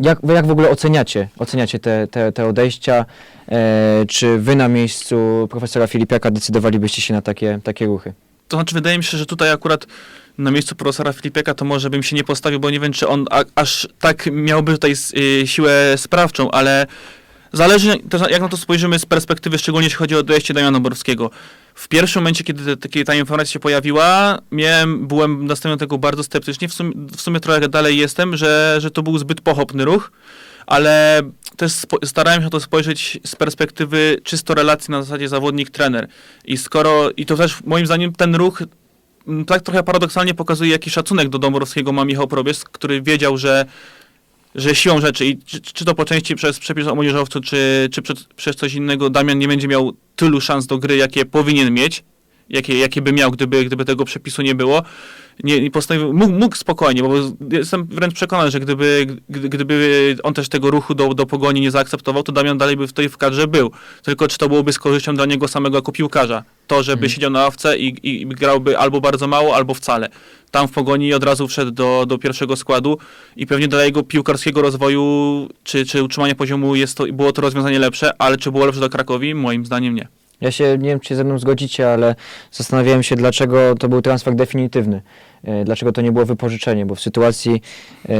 jak, jak w ogóle oceniacie, oceniacie te, te, te odejścia? E, Czy wy na miejscu profesora Filipiaka decydowalibyście się na takie, takie ruchy? To znaczy, wydaje mi się, że tutaj akurat na miejscu profesora Filipieka to może bym się nie postawił, bo nie wiem, czy on a, aż tak miałby tutaj y, siłę sprawczą, ale zależy jak na to spojrzymy z perspektywy, szczególnie jeśli chodzi o dojście Damiana Borowskiego. W pierwszym momencie, kiedy, te- kiedy ta informacja się pojawiła, miałem, byłem nastawiony do tego bardzo sceptycznie, w sumie, w sumie trochę dalej jestem, że, że to był zbyt pochopny ruch, ale też starałem się na to spojrzeć z perspektywy czysto relacji na zasadzie zawodnik-trener. I skoro, i to też moim zdaniem ten ruch m, tak trochę paradoksalnie pokazuje, jaki szacunek do Dąbrowskiego ma Michał Probierz, który wiedział, że, że siłą rzeczy, i czy, czy to po części przez przepis o młodzieżowcu, czy, czy przez, przez coś innego, Damian nie będzie miał tylu szans do gry, jakie powinien mieć, jakie, jakie by miał, gdyby, gdyby tego przepisu nie było. Nie, nie postanowił, mógł, mógł spokojnie, bo jestem wręcz przekonany, że gdyby, gdy- gdyby on też tego ruchu do, do pogoni nie zaakceptował, to Damian dalej by w tej w kadrze był. Tylko czy to byłoby z korzyścią dla niego samego jako piłkarza? To, żeby Mhm. siedział na ławce i, i grałby albo bardzo mało, albo wcale. Tam w pogoni od razu wszedł do, do pierwszego składu i pewnie dla jego piłkarskiego rozwoju czy, czy utrzymania poziomu jest to, było to rozwiązanie lepsze, ale czy było lepsze dla Krakowi? Moim zdaniem nie. Ja się, nie wiem czy się ze mną zgodzicie, ale zastanawiałem się, dlaczego to był transfer definitywny. E, Dlaczego to nie było wypożyczenie, bo w sytuacji e,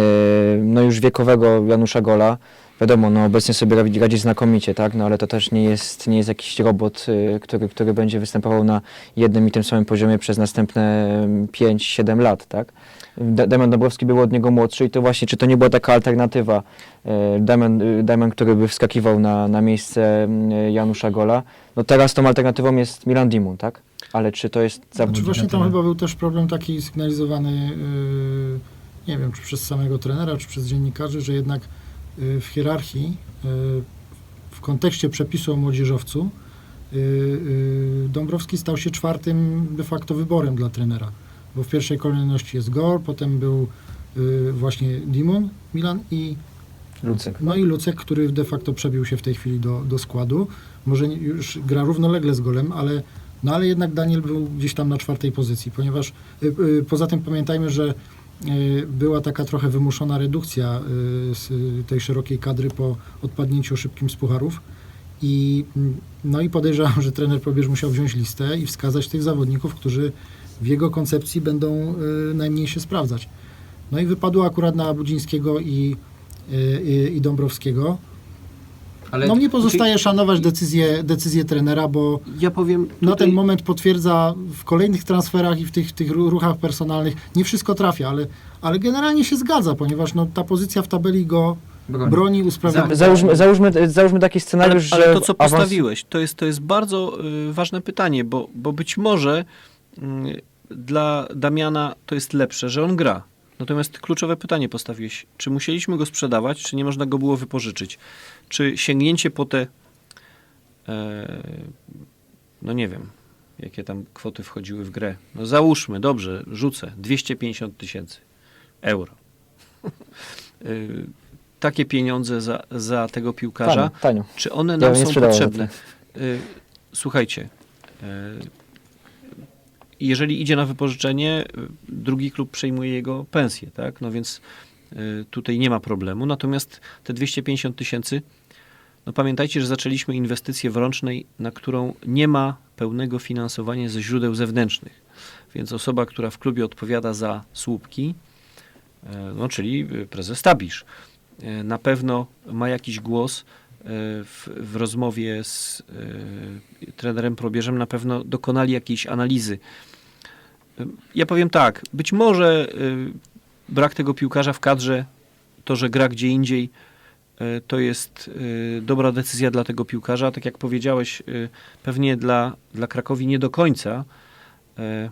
no już wiekowego Janusza Gola, wiadomo, no obecnie sobie radzi, radzi znakomicie, tak, no ale to też nie jest, nie jest jakiś robot, e, który, który będzie występował na jednym i tym samym poziomie przez następne 5-7 lat, tak. Da- Damian Dąbrowski był od niego młodszy i to właśnie, czy to nie była taka alternatywa, e, Damian, e, Damian który by wskakiwał na, na miejsce mm, Janusza Gola, no teraz tą alternatywą jest Milan Dimun, tak? Ale czy to jest Znaczy zawodnik właśnie na tam chyba był też problem taki sygnalizowany, yy, nie wiem, czy przez samego trenera, czy przez dziennikarzy, że jednak w hierarchii, yy, w kontekście przepisu o młodzieżowcu, yy, Dąbrowski stał się czwartym de facto wyborem dla trenera. Bo w pierwszej kolejności jest Gor, potem był właśnie Dimon, Milan i Lucek. no i Lucek, który de facto przebił się w tej chwili do, do składu. Może już gra równolegle z golem, ale, no ale jednak Daniel był gdzieś tam na czwartej pozycji, ponieważ y, y, poza tym pamiętajmy, że y, była taka trochę wymuszona redukcja y, y, tej szerokiej kadry po odpadnięciu szybkim z pucharów I, mm, no i podejrzewam, [LAUGHS] że trener Probierz musiał wziąć listę i wskazać tych zawodników, którzy w jego koncepcji będą y, najmniej się sprawdzać. No i wypadło akurat na Budzińskiego i, y, i, i Dąbrowskiego. Ale No mnie pozostaje szanować decyzję, decyzję trenera, bo Ja powiem. na tutaj- ten moment potwierdza w kolejnych transferach i w tych, tych ru- ruchach personalnych, nie wszystko trafia, ale, ale generalnie się zgadza, ponieważ no, ta pozycja w tabeli go broni. broni, usprawiedliwia. Załóżmy, załóżmy, załóżmy taki scenariusz, ale, ale że to, co awans- postawiłeś, to jest, to jest bardzo y, ważne pytanie, bo, bo być może y, dla Damiana to jest lepsze, że on gra. Natomiast kluczowe pytanie postawiłeś. Czy musieliśmy go sprzedawać, czy nie można go było wypożyczyć? Czy sięgnięcie po te, e, no nie wiem, jakie tam kwoty wchodziły w grę. No załóżmy, dobrze, rzucę, 250 tysięcy euro. [LAUGHS] Y, Takie pieniądze za, za tego piłkarza. Tanio, tanio. Czy one Ja nam nie są potrzebne? Y, Słuchajcie, y, jeżeli idzie na wypożyczenie, drugi klub przejmuje jego pensję, tak? No więc tutaj nie ma problemu. Natomiast te 250 tysięcy, no pamiętajcie, że zaczęliśmy inwestycję w Rącznej, na którą nie ma pełnego finansowania ze źródeł zewnętrznych. Więc osoba, która w klubie odpowiada za słupki, e, no czyli y, prezes Tabisz, e, na pewno ma jakiś głos e, w, w rozmowie z e, trenerem Probierzem, na pewno dokonali jakiejś analizy. E, Ja powiem tak, być może e, brak tego piłkarza w kadrze, to, że gra gdzie indziej, e, to jest e, dobra decyzja dla tego piłkarza. Tak jak powiedziałeś, e, pewnie dla, dla Krakowi nie do końca. E,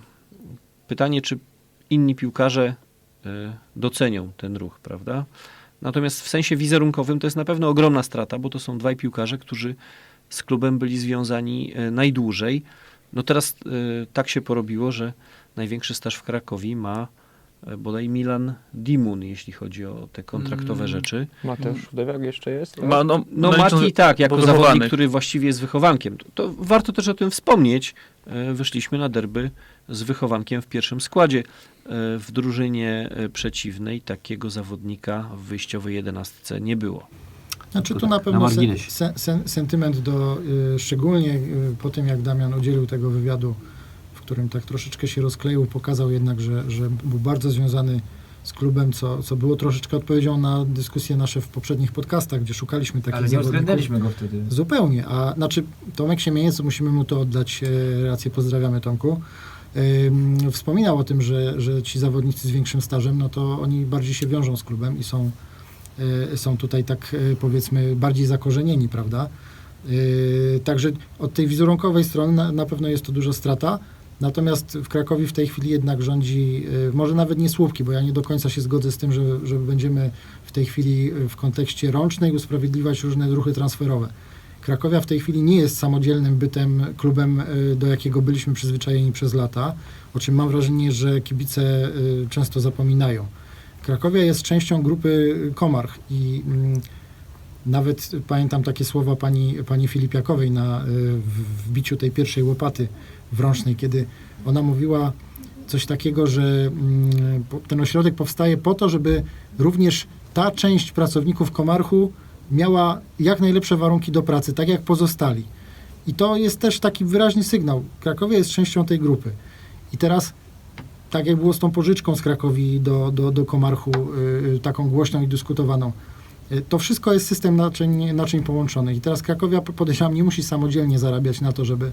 Pytanie, czy inni piłkarze e, docenią ten ruch, prawda? Natomiast w sensie wizerunkowym to jest na pewno ogromna strata, bo to są dwaj piłkarze, którzy z klubem byli związani e, najdłużej. No teraz e, tak się porobiło, że największy staż w Krakowi ma e, bodaj Milan Dimun, jeśli chodzi o te kontraktowe Mm. rzeczy. Mateusz Dewek jeszcze jest? Ma, no, No licząc- Mati tak, jako zawodnik, który właściwie jest wychowankiem. To, to warto też o tym wspomnieć. E, Wyszliśmy na derby z wychowankiem w pierwszym składzie. E, W drużynie e, przeciwnej takiego zawodnika w wyjściowej jedenastce nie było. Znaczy tu na pewno na sen, marginesie. sen, sen, sentyment do, y, szczególnie y, po tym jak Damian udzielił tego wywiadu, którym tak troszeczkę się rozkleił, pokazał jednak, że, że był bardzo związany z klubem, co, co było troszeczkę odpowiedzią na dyskusje nasze w poprzednich podcastach, gdzie szukaliśmy takich Ale nie uwzględnialiśmy go wtedy. Zupełnie, a znaczy Tomek Siemieniec, musimy mu to oddać e, rację, pozdrawiamy Tomku. Ym, Wspominał o tym, że, że ci zawodnicy z większym stażem, no to oni bardziej się wiążą z klubem i są, e, są tutaj tak e, powiedzmy bardziej zakorzenieni, prawda? Także od tej wizerunkowej strony na, na pewno jest to duża strata. Natomiast w Krakowie w tej chwili jednak rządzi, e, może nawet nie słupki, bo ja nie do końca się zgodzę z tym, że, że będziemy w tej chwili e, w kontekście rącznej usprawiedliwiać różne ruchy transferowe. Krakowia w tej chwili nie jest samodzielnym bytem, klubem, e, do jakiego byliśmy przyzwyczajeni przez lata, o czym mam wrażenie, że kibice często zapominają. Krakowia jest częścią grupy Komarch i mm, nawet pamiętam takie słowa pani, pani Filipiakowej na wbiciu tej pierwszej łopaty w Rącznej, kiedy ona mówiła coś takiego, że mm, ten ośrodek powstaje po to, żeby również ta część pracowników Komarchu miała jak najlepsze warunki do pracy, tak jak pozostali. I to jest też taki wyraźny sygnał. Krakowia jest częścią tej grupy. I teraz, tak jak było z tą pożyczką z Krakowi do, do, do Komarchu, y, taką głośną i dyskutowaną, y, to wszystko jest system naczyń, naczyń połączonych. I teraz Krakowia, podejrzewam, nie musi samodzielnie zarabiać na to, żeby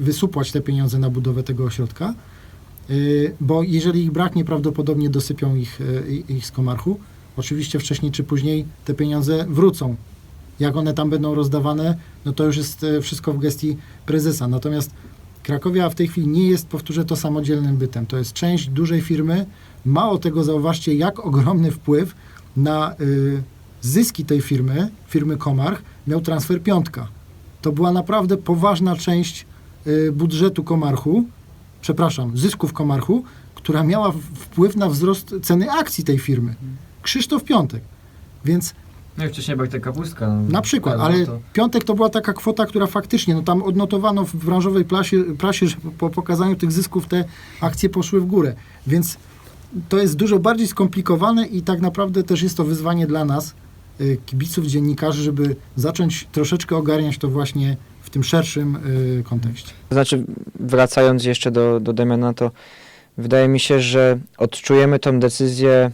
wysupłać te pieniądze na budowę tego ośrodka, y, bo jeżeli ich braknie, prawdopodobnie dosypią ich, y, ich z Komarchu. Oczywiście wcześniej czy później te pieniądze wrócą. Jak one tam będą rozdawane, no to już jest wszystko w gestii prezesa. Natomiast Krakowia w tej chwili nie jest, powtórzę to, samodzielnym bytem. To jest część dużej firmy. Mało tego, zauważcie, jak ogromny wpływ na y, zyski tej firmy, firmy Komarch, miał transfer piątka. To była naprawdę poważna część y, budżetu Komarchu, przepraszam, zysków Komarchu, która miała wpływ na wzrost ceny akcji tej firmy. Krzysztof Piątek. Więc No i wcześniej Bartek Kapustka. no, na przykład, ale to. piątek to była taka kwota, która faktycznie, no tam odnotowano w branżowej prasie, prasie że po pokazaniu tych zysków te akcje poszły w górę. Więc to jest dużo bardziej skomplikowane i tak naprawdę też jest to wyzwanie dla nas, kibiców, dziennikarzy, żeby zacząć troszeczkę ogarniać to właśnie w tym szerszym y, kontekście. To znaczy, wracając jeszcze do, do Damiana, to wydaje mi się, że odczujemy tą decyzję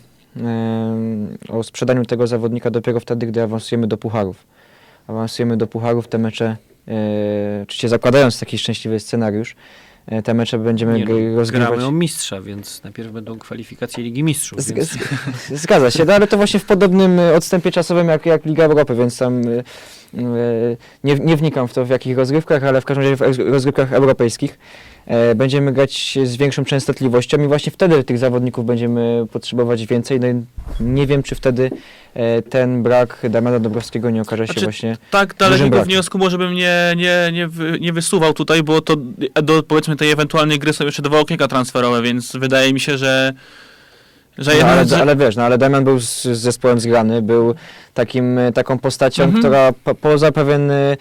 o sprzedaniu tego zawodnika dopiero wtedy, gdy awansujemy do pucharów. Awansujemy do pucharów, te mecze, e, oczywiście zakładając taki szczęśliwy scenariusz, te mecze będziemy Nie, no, rozgrywać. gramy o mistrza, więc najpierw będą kwalifikacje Ligi Mistrzów. Z, Więc... z, [LAUGHS] zgadza się, no ale to właśnie w podobnym e, odstępie czasowym jak, jak Liga Europy, więc tam e, e, nie, nie wnikam w to w jakich rozgrywkach, ale w każdym razie w roz- rozgrywkach europejskich e, będziemy grać z większą częstotliwością i właśnie wtedy tych zawodników będziemy potrzebować więcej. No nie wiem, czy wtedy e, ten brak Damiana Dobrowskiego nie okaże się Znaczy, właśnie Tak, brakiem. wniosku może bym nie, nie, nie, nie wysuwał tutaj, bo to do powiedzmy tej ewentualnej gry są jeszcze dwa okienka transferowe, więc wydaje mi się, że że No, ale, że- ale wiesz, no ale Damian był z, z zespołem zgrany, był takim, e, taką postacią, Mhm. która po, poza pewien, e,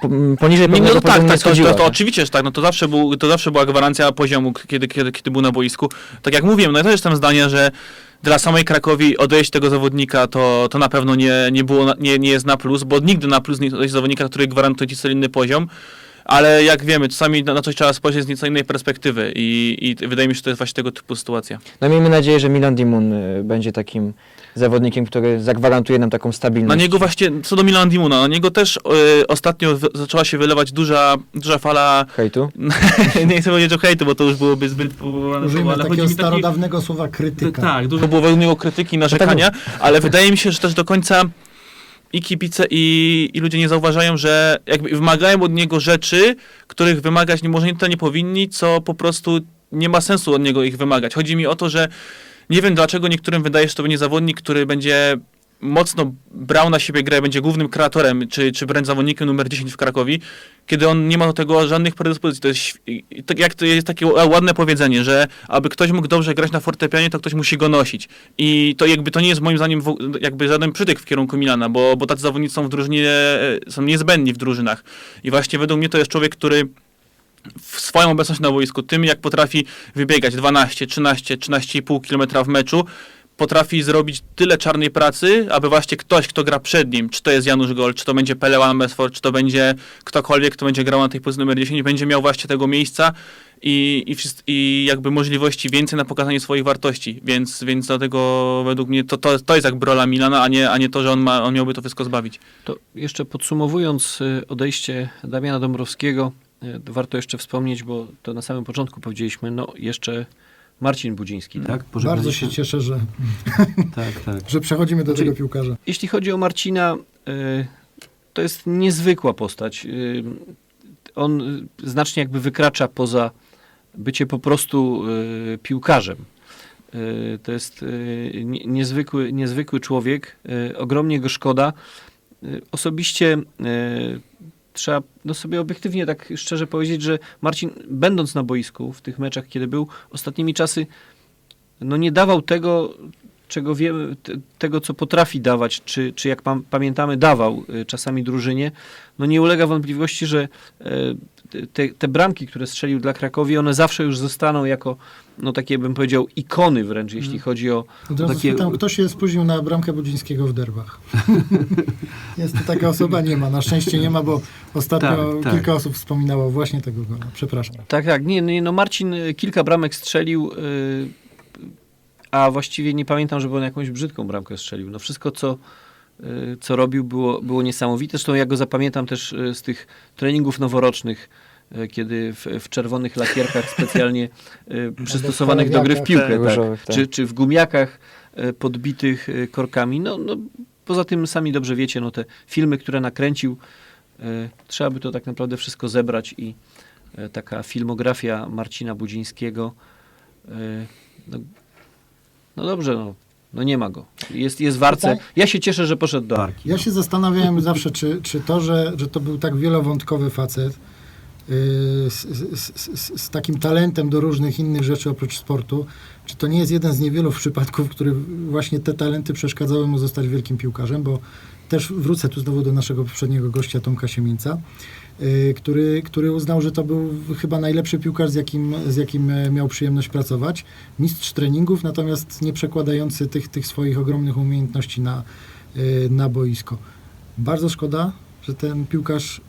po, poniżej Nie, pewnego no tak, tak, to, to, to oczywiście, że tak, no to zawsze, był, to zawsze była gwarancja poziomu, kiedy, kiedy, kiedy był na boisku. Tak jak mówiłem, no ja też jestem zdania, że dla samej Krakowi odejść tego zawodnika to, to na pewno nie, nie, było, nie, nie jest na plus, bo nigdy na plus nie odejść zawodnika, który gwarantuje ci solidny poziom. Ale jak wiemy, czasami na, na coś trzeba spojrzeć z nieco innej perspektywy i, i wydaje mi się, że to jest właśnie tego typu sytuacja. No miejmy nadzieję, że Milan Dimun y, będzie takim zawodnikiem, który zagwarantuje nam taką stabilność. Na niego właśnie, co do Milan Dimuna, na niego też y, ostatnio w, zaczęła się wylewać duża, duża fala, [LAUGHS] Hejtu. [LAUGHS] nie chcę powiedzieć o hejtu, bo to już byłoby zbyt Użyjmy ale chodzi takiego mi taki, starodawnego słowa krytyka. Tak, dużo było według niego krytyki, narzekania, ale [LAUGHS] wydaje mi się, że też do końca i kibice, i, i ludzie nie zauważają, że jakby wymagają od niego rzeczy, których wymagać nie, może nie tyle nie powinni, co po prostu nie ma sensu od niego ich wymagać. Chodzi mi o to, że nie wiem dlaczego niektórym wydaje się, że to będzie zawodnik, który będzie mocno brał na siebie grę, będzie głównym kreatorem, czy, czy wręcz zawodnikiem numer 10 w Krakowi, kiedy on nie ma do tego żadnych predyspozycji. To jest, tak jak to jest takie ładne powiedzenie, że aby ktoś mógł dobrze grać na fortepianie, to ktoś musi go nosić. I to jakby to nie jest moim zdaniem jakby żaden przytyk w kierunku Milana, bo, bo tacy zawodnicy są w drużynie, e, są niezbędni w drużynach. I właśnie według mnie to jest człowiek, który swoją obecność na boisku, tym jak potrafi wybiegać 12, 13, 13,5 km w meczu, potrafi zrobić tyle czarnej pracy, aby właśnie ktoś, kto gra przed nim, czy to jest Janusz Gol, czy to będzie Pele Mesford, czy to będzie ktokolwiek, kto będzie grał na tej pozycji numer 10, będzie miał właśnie tego miejsca i, i, i jakby możliwości więcej na pokazanie swoich wartości, więc, więc dlatego według mnie to, to, to jest jakby rola Milana, a nie, a nie to, że on, ma, on miałby to wszystko zbawić. To jeszcze podsumowując y, odejście Damiana Dąbrowskiego, y, warto jeszcze wspomnieć, bo to na samym początku powiedzieliśmy, no jeszcze Marcin Budziński, tak? Bardzo Pożegnaliśmy- się cieszę, że, [LAUGHS] Tak, tak. [LAUGHS] że przechodzimy do Znaczy- tego piłkarza. Jeśli chodzi o Marcina, y, to jest niezwykła postać. Y, On znacznie jakby wykracza poza bycie po prostu y, piłkarzem. To jest nie- niezwykły, niezwykły człowiek. Ogromnie go szkoda. Osobiście trzeba no sobie obiektywnie tak szczerze powiedzieć, że Marcin, będąc na boisku w tych meczach, kiedy był, ostatnimi czasy no nie dawał tego, czego wiemy, te- tego co potrafi dawać, czy, czy jak pam, pamiętamy dawał y, czasami drużynie, no nie ulega wątpliwości, że e, te, te bramki, które strzelił dla Krakowi, one zawsze już zostaną jako, no takie bym powiedział, ikony wręcz, jeśli Mm. chodzi o Od razu takie- kto się spóźnił na bramkę Budzińskiego w derbach? [LAUGHS] Jest to taka osoba, nie ma. Na szczęście nie ma, bo ostatnio Tak, tak. kilka osób wspominało właśnie tego gola. Przepraszam. Tak, tak. Nie, nie, no Marcin y, kilka bramek strzelił, y, a właściwie nie pamiętam, żeby on jakąś brzydką bramkę strzelił. No wszystko, co, y, co robił, było, było niesamowite. Zresztą ja go zapamiętam też y, z tych treningów noworocznych, y, kiedy w, w czerwonych lakierkach specjalnie [LAUGHS] przystosowanych do gry w piłkę, tak, tak, różowych, tak. Czy, czy w gumiakach podbitych korkami. No, no, poza tym sami dobrze wiecie, no te filmy, które nakręcił, trzeba by to tak naprawdę wszystko zebrać i taka filmografia Marcina Budzińskiego. No, no dobrze, no, no nie ma go. Jest, jest w Arce. Ja się cieszę, że poszedł do Arki. Ja się zastanawiałem zawsze, czy, czy to, że, że to był tak wielowątkowy facet yy, z, z, z, z takim talentem do różnych innych rzeczy oprócz sportu, czy to nie jest jeden z niewielu przypadków, w których właśnie te talenty przeszkadzały mu zostać wielkim piłkarzem, bo też wrócę tu znowu do naszego poprzedniego gościa Tomka Siemieńca, yy, który, który uznał, że to był chyba najlepszy piłkarz, z jakim, z jakim e, miał przyjemność pracować. Mistrz treningów, natomiast nie przekładający tych, tych swoich ogromnych umiejętności na, y, na boisko. Bardzo szkoda, że ten piłkarz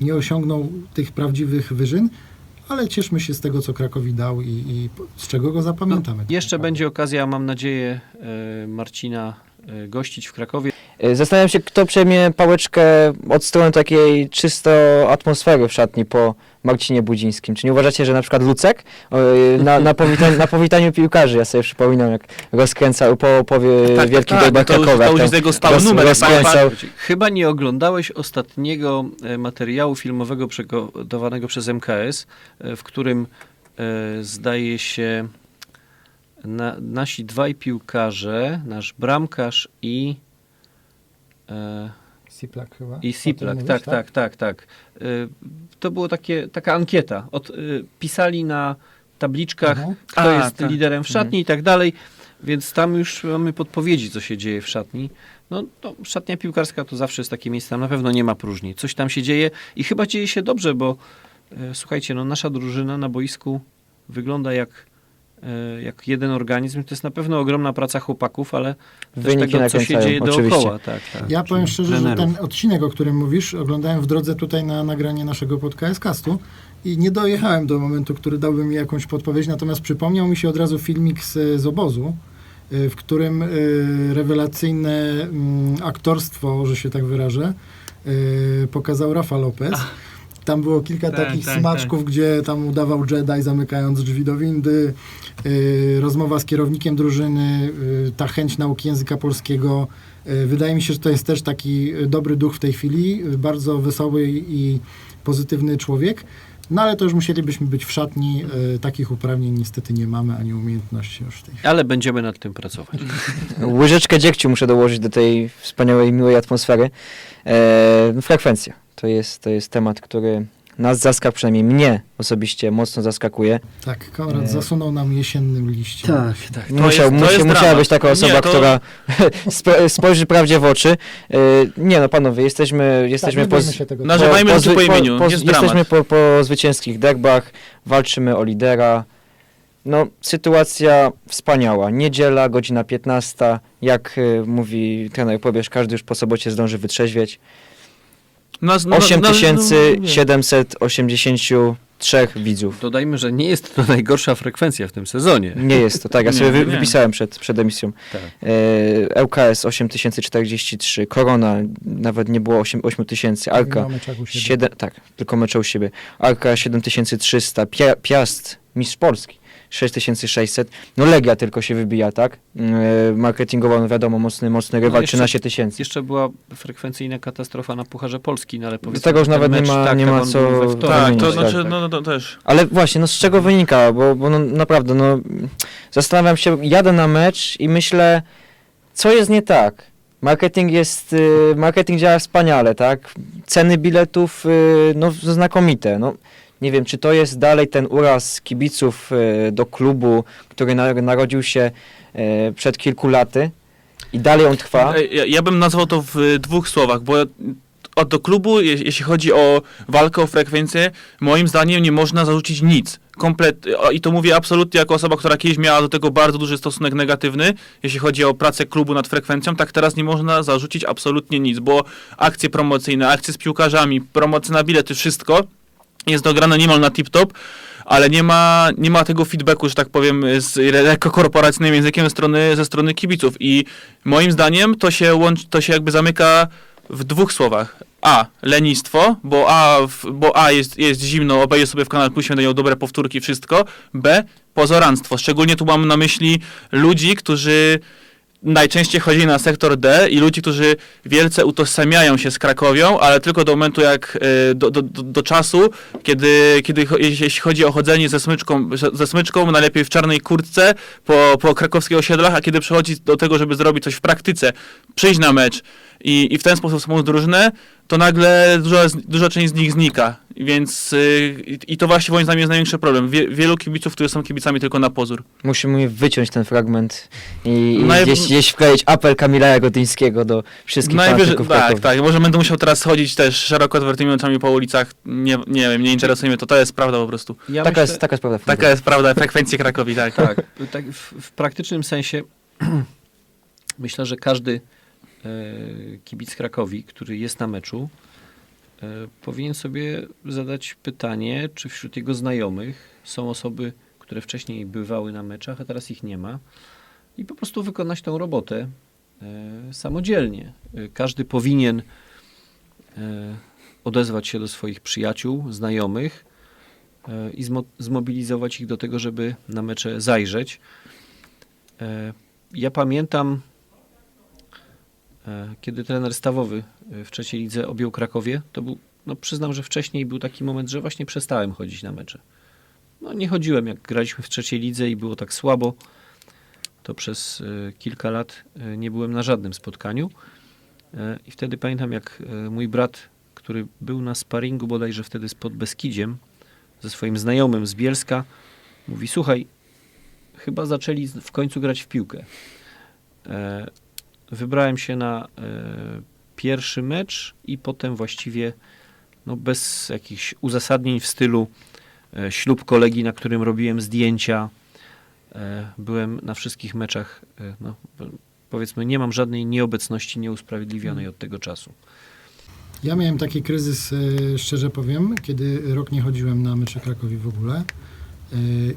nie osiągnął tych prawdziwych wyżyn, ale cieszmy się z tego, co Krakowi dał i, i z czego go zapamiętamy. tak Jeszcze będzie okazja, mam nadzieję, e, Marcina e, gościć w Krakowie. E, Zastanawiam się, kto przejmie pałeczkę od strony takiej czysto atmosfery w szatni po Marcinie Budzińskim. Czy nie uważacie, że na przykład Lucek e, na, na, powitaniu, na powitaniu piłkarzy, ja sobie przypominam, jak rozkręcał po powie Tak, Wielki tak, to już- Krakowa. to już jego roz- numer, rozkręcał. Chyba nie oglądałeś ostatniego e, materiału filmowego przygotowanego przez MKS, w którym e, zdaje się na, nasi dwaj piłkarze, nasz bramkarz i e, Siplak chyba. I Siplak, mówisz, tak, tak, tak, tak. Y, To było takie, taka ankieta. Od, y, pisali na tabliczkach, Mhm. kto A, jest tak. liderem w szatni i tak dalej, więc tam już mamy podpowiedzi, co się dzieje w szatni. No, no, szatnia piłkarska to zawsze jest takie miejsce, tam na pewno nie ma próżni. Coś tam się dzieje i chyba dzieje się dobrze, bo e, słuchajcie, no, nasza drużyna na boisku wygląda jak, e, jak jeden organizm. To jest na pewno ogromna praca chłopaków, ale też Wyniki tego, co się dzieje oczywiście. dookoła. Tak, tak. Ja powiem szczerze, że trenerów. ten odcinek, o którym mówisz, oglądałem w drodze tutaj na nagranie naszego podcastu i nie dojechałem do momentu, który dałby mi jakąś podpowiedź, natomiast przypomniał mi się od razu filmik z, z obozu, y, w którym y, rewelacyjne mm, aktorstwo, że się tak wyrażę, y, pokazał Rafa Lopez. Tam było kilka Tak, takich tak, smaczków, gdzie tam udawał Jedi zamykając drzwi do windy, y, rozmowa z kierownikiem drużyny, y, ta chęć nauki języka polskiego. Y, wydaje mi się, że to jest też taki dobry duch w tej chwili, bardzo wesoły i pozytywny człowiek. No ale to już musielibyśmy być w szatni. Y, takich uprawnień niestety nie mamy, ani umiejętności już w tej chwili. Ale będziemy nad tym pracować. [LAUGHS] Łyżeczkę dziegciu muszę dołożyć do tej wspaniałej, miłej atmosfery. E, frekwencja. To jest, to jest temat, który nas zaskakuje, przynajmniej mnie osobiście mocno zaskakuje. Tak, Konrad Nie. zasunął nam jesiennym liściem. tak. To Musiał, jest- to musi, jest musiała być taka Nie, osoba, to- która [LAUGHS] spo- spojrzy prawdzie w oczy. E, nie no, panowie, jesteśmy, jesteśmy nie po, się tego. Nazywajmy rzeczy zwy- po imieniu, po, jest dramat. jesteśmy po, po zwycięskich derbach, walczymy o lidera. No, sytuacja wspaniała. Niedziela, godzina 15. Jak y, mówi trener Pobierz, każdy już po sobocie zdąży wytrzeźwieć. No, no, no, no, 8783 widzów. Dodajmy, że nie jest to [LAUGHS] najgorsza frekwencja w tym sezonie. Nie jest to, tak. Ja Nie, sobie wy, nie. wypisałem przed, przed emisją. Tak. E, LKS 8043, Korona nawet nie było 8 8000, Arka Mamy czaku siebie. 7, tak, tylko mecze u siebie. Arka 7300, Pia, Piast, Mistrz Polski 6600. No Legia tylko się wybija, tak? E, marketingowo, no wiadomo, mocny, mocny rywal, jeszcze- 13 tysięcy. Jeszcze była frekwencyjna katastrofa na Pucharze Polski, no ale powiedzmy, tego już nawet nie ma- tak, nie tak, ma co- wtorek. Tak, to wymienić, znaczy, tak, no, no to też. Ale właśnie, no z czego wynika? Bo, bo no, naprawdę, no zastanawiam się, jadę na mecz i myślę, co jest nie tak? Marketing jest, y, marketing działa wspaniale, tak? Ceny biletów, y, no znakomite, no. Nie wiem, czy to jest dalej ten uraz kibiców y, do klubu, który na, narodził się y, przed kilku laty i dalej on trwa. Ja, ja bym nazwał to w dwóch słowach, bo od do klubu, je, jeśli chodzi o walkę o frekwencję, moim zdaniem nie można zarzucić nic. Komplet, I to mówię absolutnie jako osoba, która kiedyś miała do tego bardzo duży stosunek negatywny, jeśli chodzi o pracę klubu nad frekwencją, tak teraz nie można zarzucić absolutnie nic, bo akcje promocyjne, akcje z piłkarzami, promocje na bilety, wszystko jest dograne niemal na tip-top, ale nie ma, nie ma tego feedbacku, że tak powiem, z lekko korporacyjnym językiem ze strony, ze strony kibiców. I moim zdaniem to się, to się jakby zamyka w dwóch słowach. A. Lenistwo, bo A, bo A jest, jest zimno, obejdzie sobie w Kanal Plusie, będą dobre powtórki, wszystko. B. Pozoranstwo. Szczególnie tu mam na myśli ludzi, którzy najczęściej chodzili na sektor D i ludzi, którzy wielce utożsamiają się z Krakowią, ale tylko do momentu jak e, do, do, do, czasu, kiedy, kiedy jeśli chodzi o chodzenie ze smyczką, ze smyczką, najlepiej w czarnej kurtce po, po krakowskich osiedlach, a kiedy przychodzi do tego, żeby zrobić coś w praktyce, przyjść na mecz i, i w ten sposób wspomóc drużynę, to nagle duża, duża część z nich znika. Więc y, i- to właśnie moim zdaniem jest największy problem. Wie, wielu kibiców, którzy są kibicami tylko na pozór. Musimy wyciąć ten fragment i, i Naj- gdzieś, gdzieś wkleić apel Kamila Jagodyńskiego do wszystkich Najwyżej, fanatyków tak, tak. Może będę musiał teraz chodzić też szeroko otwartymi oczami po ulicach. Nie, nie wiem, nie interesuje mnie to. To jest prawda po prostu. Ja taka, myślę, jest, taka jest prawda. Taka jest prawda frekwencji Krakowi, tak. tak, tak w, w praktycznym sensie [CLEARS THROAT] myślę, że każdy kibic Krakowi, który jest na meczu, e, powinien sobie zadać pytanie, czy wśród jego znajomych są osoby, które wcześniej bywały na meczach, a teraz ich nie ma, i po prostu wykonać tę robotę e, samodzielnie. E, Każdy powinien e, odezwać się do swoich przyjaciół, znajomych e, i zmo- zmobilizować ich do tego, żeby na mecze zajrzeć. E, Ja pamiętam, e, kiedy trener stawowy e, w trzeciej lidze objął Krakowie, to był, no przyznam, że wcześniej był taki moment, że właśnie przestałem chodzić na mecze. No nie chodziłem, jak graliśmy w trzeciej lidze i było tak słabo, to przez e, kilka lat e, nie byłem na żadnym spotkaniu. E, I wtedy pamiętam, jak e, mój brat, który był na sparingu bodajże wtedy spod Beskidziem, ze swoim znajomym z Bielska, mówi, słuchaj, chyba zaczęli z- w końcu grać w piłkę. Wybrałem się na e, pierwszy mecz i potem właściwie no, bez jakichś uzasadnień w stylu e, ślub kolegi, na którym robiłem zdjęcia. E, byłem na wszystkich meczach, e, no, powiedzmy, nie mam żadnej nieobecności nieusprawiedliwionej od tego czasu. Ja miałem taki kryzys, e, szczerze powiem, kiedy rok nie chodziłem na mecze Krakowi w ogóle e,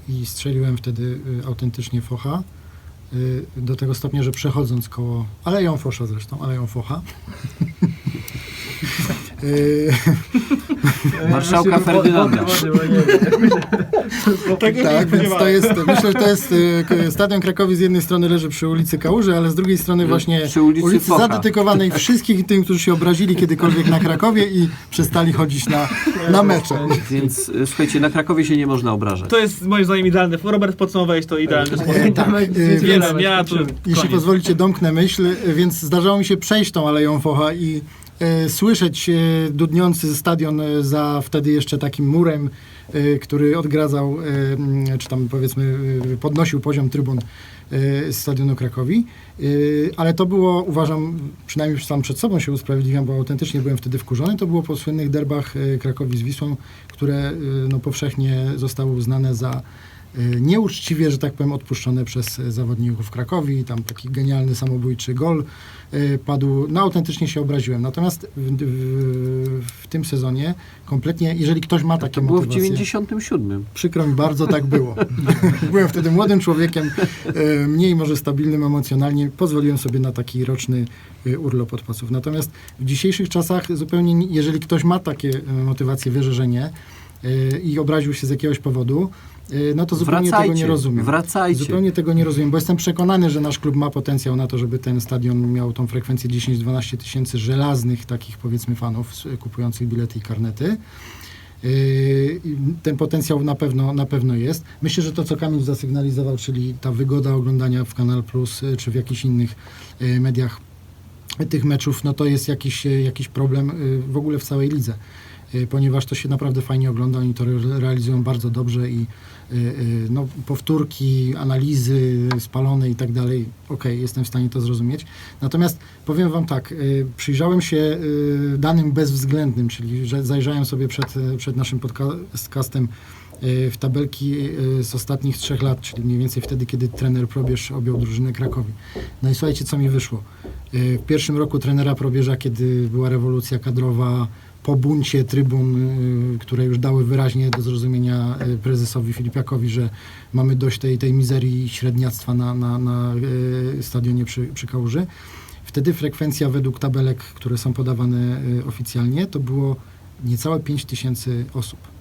i strzeliłem wtedy autentycznie focha. E, Do tego stopnia, że przechodząc koło Aleją Fosza zresztą, Aleją Focha. [LAUGHS] E, [LAUGHS] Marszałka Ferdynanda. [LAUGHS] Tak, tak, więc to jest, myślę, że to jest, e, k- stadion Krakowi z jednej strony leży przy ulicy Kałuży, ale z drugiej strony właśnie Przy ulicy Focha. zadedykowanej wszystkich tym, którzy się obrazili kiedykolwiek na Krakowie i przestali chodzić na, na mecze. Więc e, słuchajcie, na Krakowie się nie można obrażać. To jest moim zdaniem idealny. Robert podsumowałeś to idealny sposób. E, tak, e, więc, Więc ja tu jeśli pozwolicie, domknę myśl, e, więc zdarzało mi się przejść tą Aleją Focha i e, słyszeć e, dudniący stadion e, za wtedy jeszcze takim murem, e, który odgradzał, e, m, czy tam powiedzmy e, podnosił poziom trybun e, stadionu Krakowi. E, ale to było, uważam, przynajmniej sam przed sobą się usprawiedliwiam, bo autentycznie byłem wtedy wkurzony, to było po słynnych derbach e, Krakowi z Wisłą, które e, no, powszechnie zostały uznane za e, nieuczciwie, że tak powiem, odpuszczone przez zawodników Krakowi. Tam taki genialny samobójczy gol e, padł. No autentycznie się obraziłem. Natomiast w, w, w tym sezonie kompletnie, jeżeli ktoś ma takie To było w motywacje... 97. Przykro mi bardzo, tak było. [LAUGHS] Byłem wtedy młodym człowiekiem, e, mniej może stabilnym emocjonalnie. Pozwoliłem sobie na taki roczny urlop od pasów. Natomiast w dzisiejszych czasach zupełnie, nie- jeżeli ktoś ma takie motywacje, wierzę, że nie i obraził się z jakiegoś powodu, no to zupełnie tego nie rozumiem. Wracajcie. Zupełnie tego nie rozumiem, bo jestem przekonany, że nasz klub ma potencjał na to, żeby ten stadion miał tą frekwencję 10-12 tysięcy żelaznych takich powiedzmy fanów s- kupujących bilety i karnety. I Ten potencjał na pewno, na pewno jest. Myślę, że to, co Kamil zasygnalizował, czyli ta wygoda oglądania w Kanal Plus y, czy w jakichś innych y, mediach tych meczów, no to jest jakiś, y, jakiś problem y, w ogóle w całej lidze, Y, ponieważ to się naprawdę fajnie ogląda, oni to re- realizują bardzo dobrze i y, y, no, powtórki, analizy spalone i tak dalej, okej, jestem w stanie to zrozumieć. Natomiast powiem Wam tak, y, przyjrzałem się y, danym bezwzględnym, czyli że zajrzałem sobie przed, y, przed naszym podcastem y, w tabelki y, z ostatnich trzech lat, czyli mniej więcej wtedy, kiedy trener Probierz objął drużynę Krakowi. No i słuchajcie, co mi wyszło. Y, W pierwszym roku trenera Probierza, kiedy była rewolucja kadrowa, po buncie trybun, y, które już dały wyraźnie do zrozumienia y, prezesowi Filipiakowi, że mamy dość tej, tej mizerii i średniactwa na, na, na y, stadionie przy, przy Kałuży. Wtedy frekwencja według tabelek, które są podawane oficjalnie, to było niecałe 5 tysięcy osób.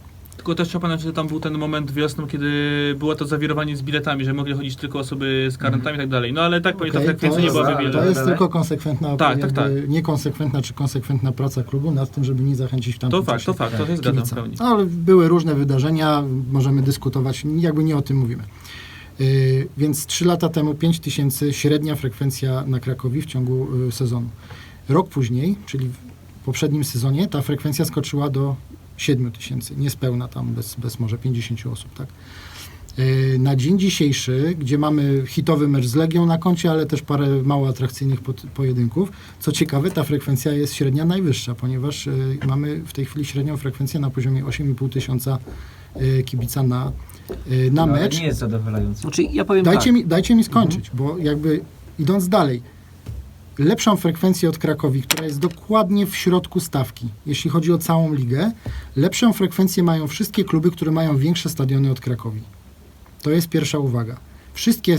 Tylko też trzeba pamiętać, że tam był ten moment wiosną, kiedy było to zawirowanie z biletami, że mogli chodzić tylko osoby z karnetami i tak dalej. No ale tak powiem, ta frekwencja nie jest, była za- to wiele. jest tylko konsekwentna, Tak, tak, jakby niekonsekwentna czy konsekwentna praca klubu nad tym, żeby nie zachęcić tamtym To fakt, to fakt, to się zgadzam pełni. No, ale były różne wydarzenia, możemy dyskutować, jakby nie o tym mówimy. Yy, więc 3 lata temu 5 tysięcy średnia frekwencja na Krakowi w ciągu y, sezonu. Rok później, czyli w poprzednim sezonie, ta frekwencja skoczyła do 7 tysięcy, niespełna tam, bez, bez może 50 osób, tak? Yy, Na dzień dzisiejszy, gdzie mamy hitowy mecz z Legią na koncie, ale też parę mało atrakcyjnych pojedynków, co ciekawe, ta frekwencja jest średnia najwyższa, ponieważ y, mamy w tej chwili średnią frekwencję na poziomie 8,5 tysiąca y, kibica na, y, na No, ale mecz. nie jest zadowalający. Znaczy, ja powiem Dajcie, tak. mi, dajcie mi skończyć, bo jakby idąc dalej, lepszą frekwencję od Krakowi, która jest dokładnie w środku stawki, jeśli chodzi o całą ligę. Lepszą frekwencję mają wszystkie kluby, które mają większe stadiony od Krakowi. To jest pierwsza uwaga. Wszystkie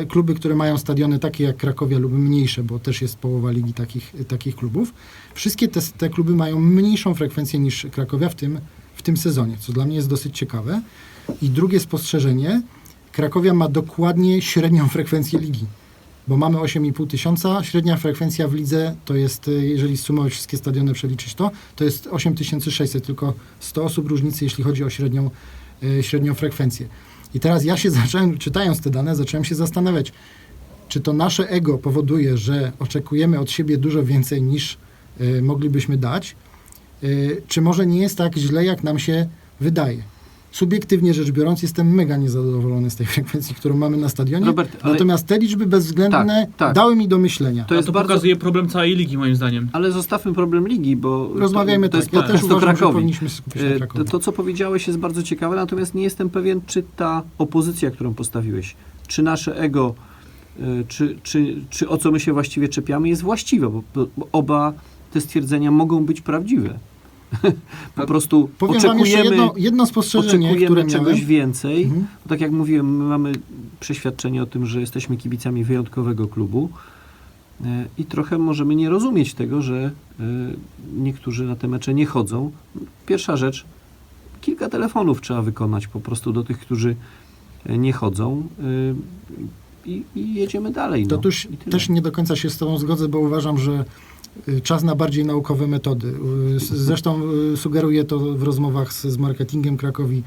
y, kluby, które mają stadiony takie jak Krakowia lub mniejsze, bo też jest połowa ligi takich, y, takich klubów, wszystkie te, te kluby mają mniejszą frekwencję niż Krakowia w tym, w tym sezonie, co dla mnie jest dosyć ciekawe. I drugie spostrzeżenie, Krakowia ma dokładnie średnią [LAUGHS] frekwencję ligi, bo mamy 8,5 tysiąca, średnia frekwencja w lidze to jest, y, jeżeli sumować wszystkie stadiony, przeliczyć to, to jest 8600, tylko 100 osób różnicy, jeśli chodzi o średnią, y, średnią frekwencję. I teraz ja się [LAUGHS] zacząłem, czytając te dane, zacząłem się zastanawiać, czy to nasze ego powoduje, że oczekujemy od siebie dużo więcej niż y, moglibyśmy dać, czy może nie jest tak źle, jak nam się wydaje. Subiektywnie rzecz biorąc, jestem mega niezadowolony z tej [LAUGHS] frekwencji, którą mamy na stadionie. Robert, ale- Natomiast te liczby bezwzględne Tak, tak. dały mi do myślenia. To jest to bardzo... pokazuje problem całej ligi, moim zdaniem. Ale zostawmy problem ligi, bo Rozmawiajmy to, to tak. jest Ja też uważam, że powinniśmy się skupić na E, Krakowie. To, to, co powiedziałeś, jest bardzo ciekawe, natomiast nie jestem pewien, czy ta opozycja, którą postawiłeś, czy nasze ego, e, czy, czy, czy o co my się właściwie czepiamy, jest właściwe, bo, bo oba te stwierdzenia mogą być prawdziwe. [LAUGHS] po prostu Powiem wam oczekujemy, jedno, jedno spostrzeżenie, które oczekujemy miałem. czegoś więcej. Mhm. Bo tak jak mówiłem, my mamy przeświadczenie o tym, że jesteśmy kibicami wyjątkowego klubu e, i trochę możemy nie rozumieć tego, że e, niektórzy na te mecze nie chodzą. Pierwsza rzecz, kilka telefonów trzeba wykonać po prostu do tych, którzy e, nie chodzą i, i jedziemy dalej. To no. też, nie do końca się z Tobą zgodzę, bo uważam, że czas na bardziej naukowe metody. Y, Zresztą y, sugeruję to w rozmowach z, z marketingiem Krakowi,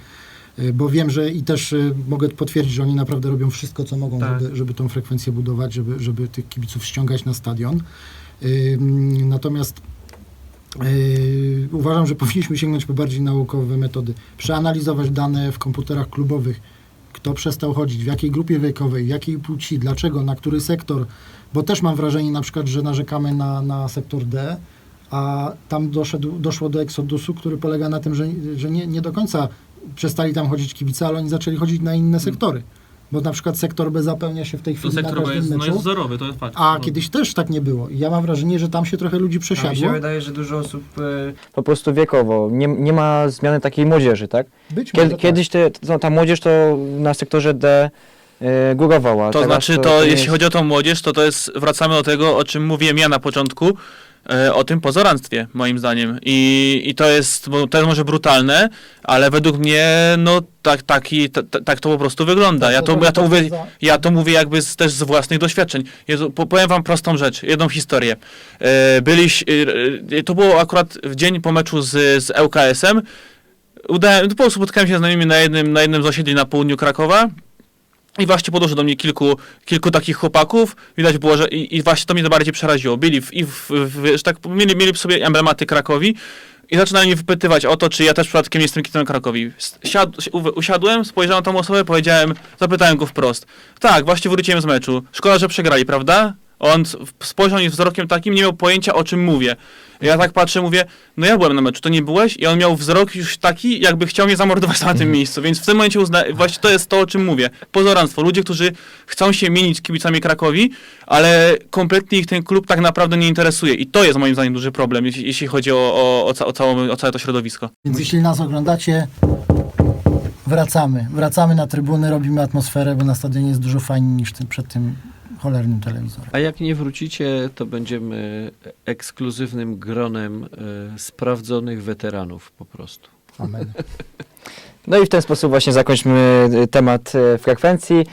y, bo wiem, że i też y, mogę potwierdzić, że oni naprawdę robią wszystko, co mogą, Tak. żeby, żeby tą frekwencję budować, żeby, żeby tych kibiców ściągać na stadion. Y, Natomiast y, uważam, że powinniśmy sięgnąć po bardziej naukowe metody. Przeanalizować dane w komputerach klubowych, kto przestał chodzić, w jakiej grupie wiekowej, jakiej płci, dlaczego, na który sektor, bo też mam wrażenie na przykład, że narzekamy na, na sektor D, a tam doszedł, doszło do eksodusu, który polega na tym, że, że nie, nie do końca przestali tam chodzić kibice, ale oni zaczęli chodzić na inne sektory. Bo na przykład sektor B zapełnia się w tej To chwili na sektor każdym jest, no meczu, jest wzorowy, to jest fakt. a No. kiedyś też tak nie było. I ja mam wrażenie, że tam się trochę ludzi A mi się przesiadło. wydaje, że dużo osób e, Po prostu wiekowo. Nie, nie ma zmiany takiej młodzieży, tak? Być Kiedy, może tak. Kiedyś te, to, ta młodzież to na sektorze D e, górowała. To Teraz znaczy, to, nie jeśli jest- chodzi o tą młodzież, to to jest, wracamy do tego, o czym mówiłem ja na początku, e, o tym pozoranstwie, moim zdaniem. I, i to jest, bo to jest może brutalne, ale według mnie, no tak, taki, ta, ta, tak to po prostu wygląda. Ja to, ja to mówię, ja to mówię jakby z, też z własnych doświadczeń. Jezu, po, powiem wam prostą rzecz, jedną historię. E, byliś, to było akurat w dzień po meczu z, z ŁKS-em. Udałem, po prostu spotkałem się z nimi na jednym, na jednym z osiedli na południu Krakowa. I właśnie podeszło do mnie kilku, kilku takich chłopaków. Widać było, że i, i właśnie to mnie to bardziej przeraziło. Byli w, i w, w, że tak mieli, mieli w sobie emblematy Krakowi i zaczynali mnie wypytywać o to, czy ja też przypadkiem nie jestem kitem Krakowi. Siad, usiadłem, spojrzałem na tą osobę, powiedziałem, zapytałem go wprost. Tak, właśnie wróciłem z meczu. Szkoda, że przegrali, prawda? On spojrzał mi wzrokiem takim, nie miał pojęcia o czym mówię. Ja tak patrzę, mówię, no ja byłem na meczu, to nie byłeś? I on miał wzrok już taki, jakby chciał mnie zamordować na tym miejscu, więc w tym momencie uzna... właśnie to jest to, o czym mówię. Pozoranstwo. Ludzie, którzy chcą się mienić z kibicami Krakowi, ale kompletnie ich ten klub tak naprawdę nie interesuje. I to jest moim zdaniem duży problem, jeśli, jeśli chodzi o, o, o, ca o, całą, o całe to środowisko. Więc jeśli nas oglądacie, wracamy. Wracamy na trybuny, robimy atmosferę, bo na stadionie jest dużo fajniej niż przed tym cholernym telewizorem. A jak nie wrócicie, to będziemy ekskluzywnym gronem e, sprawdzonych weteranów po prostu. Amen. [LAUGHS] No i w ten sposób właśnie zakończmy e, temat e, frekwencji.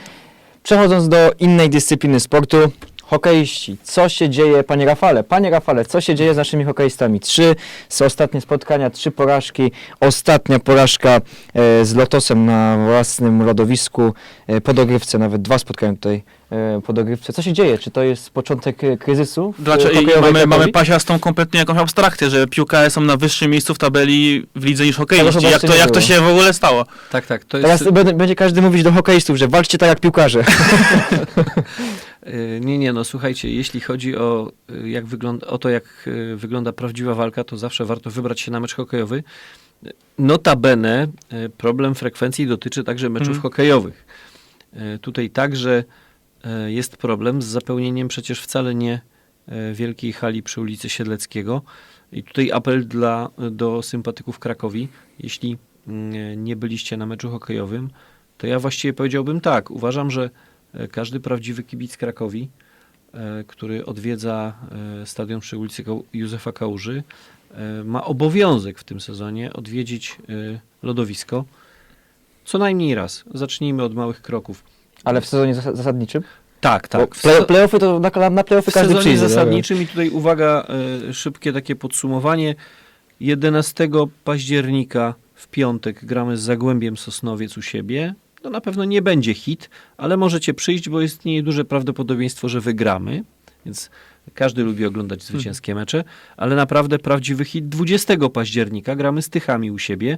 Przechodząc do innej dyscypliny sportu, hokeiści. Co się dzieje, panie Rafale? Panie Rafale, co się dzieje z naszymi hokeistami? Trzy z ostatnie spotkania, trzy porażki. Ostatnia porażka z Lotosem na własnym lodowisku, e, po dogrywce, nawet dwa spotkania tutaj e, po dogrywce. Co się dzieje? Czy to jest początek e, kryzysu? w Dlaczego? I hokejowej mamy, mamy Krakowi? pasiastą kompletnie jakąś abstrakcję, że piłkarze są na wyższym miejscu w tabeli w lidze niż Tego chyba Jak jeszcze to, nie jak to było. się w ogóle stało? Tak, tak. To Teraz jest, będzie- będzie każdy mówić do hokeistów, że walczcie tak jak piłkarze. E, [LAUGHS] Nie, nie, no słuchajcie, jeśli chodzi o, e, jak wygląda, o to, jak e, wygląda prawdziwa walka, to zawsze warto wybrać się na mecz hokejowy. Notabene problem frekwencji dotyczy także meczów Mhm. hokejowych. Tutaj także jest problem z zapełnieniem przecież wcale nie e, wielkiej hali przy ulicy Siedleckiego. I tutaj apel dla, do sympatyków Krakowi. Jeśli mm, nie byliście na meczu hokejowym, to ja właściwie powiedziałbym tak. Uważam, że e, każdy prawdziwy kibic Krakowi, e, który odwiedza e, stadion przy ulicy Józefa Kałuży, e, ma obowiązek w tym sezonie odwiedzić e, lodowisko. Co najmniej raz. Zacznijmy od małych kroków. Ale w sezonie zas- zasadniczym? Tak, tak. W Play, playoffy to na, na playoffy w każdy sezonie przyjdzie. zasadniczym i tutaj uwaga, e, szybkie takie podsumowanie. 11 października w piątek gramy z Zagłębiem Sosnowiec u siebie. To na pewno nie będzie hit, ale możecie przyjść, bo istnieje duże prawdopodobieństwo, że wygramy. Więc każdy lubi oglądać zwycięskie mecze, ale naprawdę prawdziwy hit 20 października gramy z Tychami u siebie.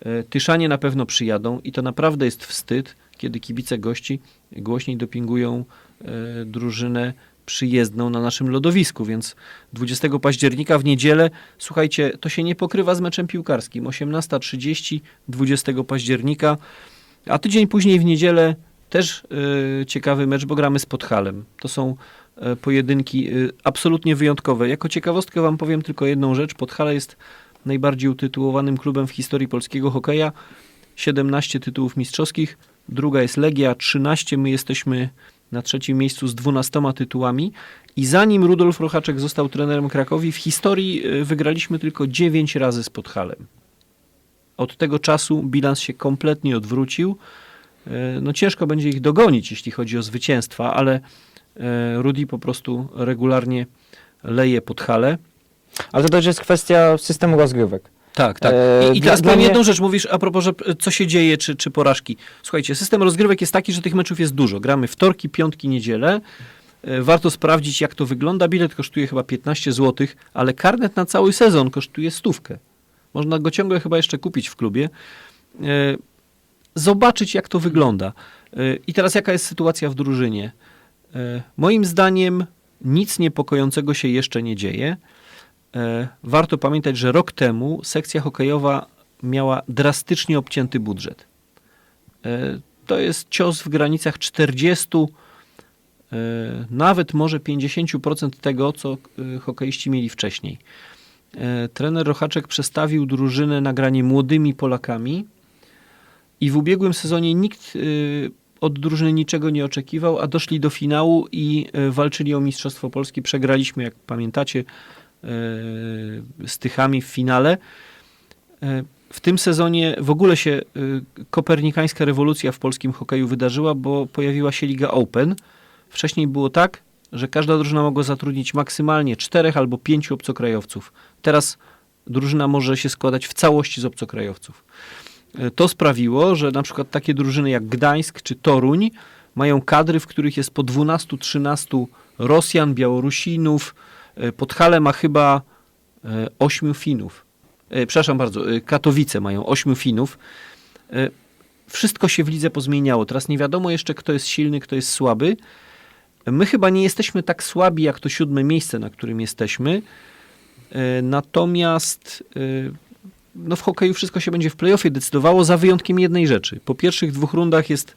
E, Tyszanie na pewno przyjadą i to naprawdę jest wstyd, kiedy kibice gości głośniej dopingują e, drużynę przyjezdną na naszym lodowisku, więc 20 października w niedzielę, słuchajcie, to się nie pokrywa z meczem piłkarskim. 18.30 20 października, a tydzień później w niedzielę też e, ciekawy mecz, bo gramy z Podhalem. To są e, pojedynki absolutnie wyjątkowe. Jako ciekawostkę wam powiem tylko jedną rzecz. Podhale jest najbardziej utytułowanym klubem w historii polskiego hokeja. 17 tytułów mistrzowskich, druga jest Legia, 13, my jesteśmy na trzecim miejscu z 12 tytułami i zanim Rudolf Rochaczek został trenerem Krakowi, w historii y, wygraliśmy tylko 9 razy z Podhalem. Od tego czasu bilans się kompletnie odwrócił. Y, No ciężko będzie ich dogonić, jeśli chodzi o zwycięstwa, ale y, Rudi po prostu regularnie leje Podhale. Ale to też jest kwestia systemu rozgrywek. Tak, tak. E, I, i dla- teraz powiem mnie- jedną rzecz, mówisz a propos, że e, co się dzieje, czy, czy porażki. Słuchajcie, system rozgrywek jest taki, że tych meczów jest dużo. Gramy wtorki, piątki, niedzielę. E, Warto sprawdzić, jak to wygląda. Bilet kosztuje chyba 15 zł, ale karnet na cały sezon kosztuje stówkę. Można go ciągle chyba jeszcze kupić w klubie. Zobaczyć, jak to wygląda. I teraz, jaka jest sytuacja w drużynie? Moim zdaniem nic niepokojącego się jeszcze nie dzieje. E, Warto pamiętać, że rok temu sekcja hokejowa miała drastycznie obcięty budżet. E, To jest cios w granicach 40, e, nawet może 50% tego, co hokeiści mieli wcześniej. Trener Rochaczek przestawił drużynę na granie młodymi Polakami i w ubiegłym sezonie nikt od drużyny niczego nie oczekiwał, a doszli do finału i walczyli o Mistrzostwo Polski. Przegraliśmy, jak pamiętacie, e, z Tychami w finale. E, W tym sezonie w ogóle się e, kopernikańska rewolucja w polskim hokeju wydarzyła, bo pojawiła się Liga Open. Wcześniej było tak, że każda drużyna mogła zatrudnić maksymalnie czterech albo pięciu obcokrajowców. Teraz drużyna może się składać w całości z obcokrajowców. To sprawiło, że na przykład takie drużyny jak Gdańsk czy Toruń mają kadry, w których jest po 12-13 Rosjan, Białorusinów. E, Podhale ma chyba e, ośmiu Finów. E, Przepraszam bardzo, Katowice mają ośmiu Finów. Wszystko się w lidze pozmieniało. Teraz nie wiadomo jeszcze, kto jest silny, kto jest słaby. My chyba nie jesteśmy tak słabi, jak to siódme miejsce, na którym jesteśmy. Natomiast no w hokeju wszystko się będzie w playoffie decydowało, za wyjątkiem jednej rzeczy. Po pierwszych dwóch rundach jest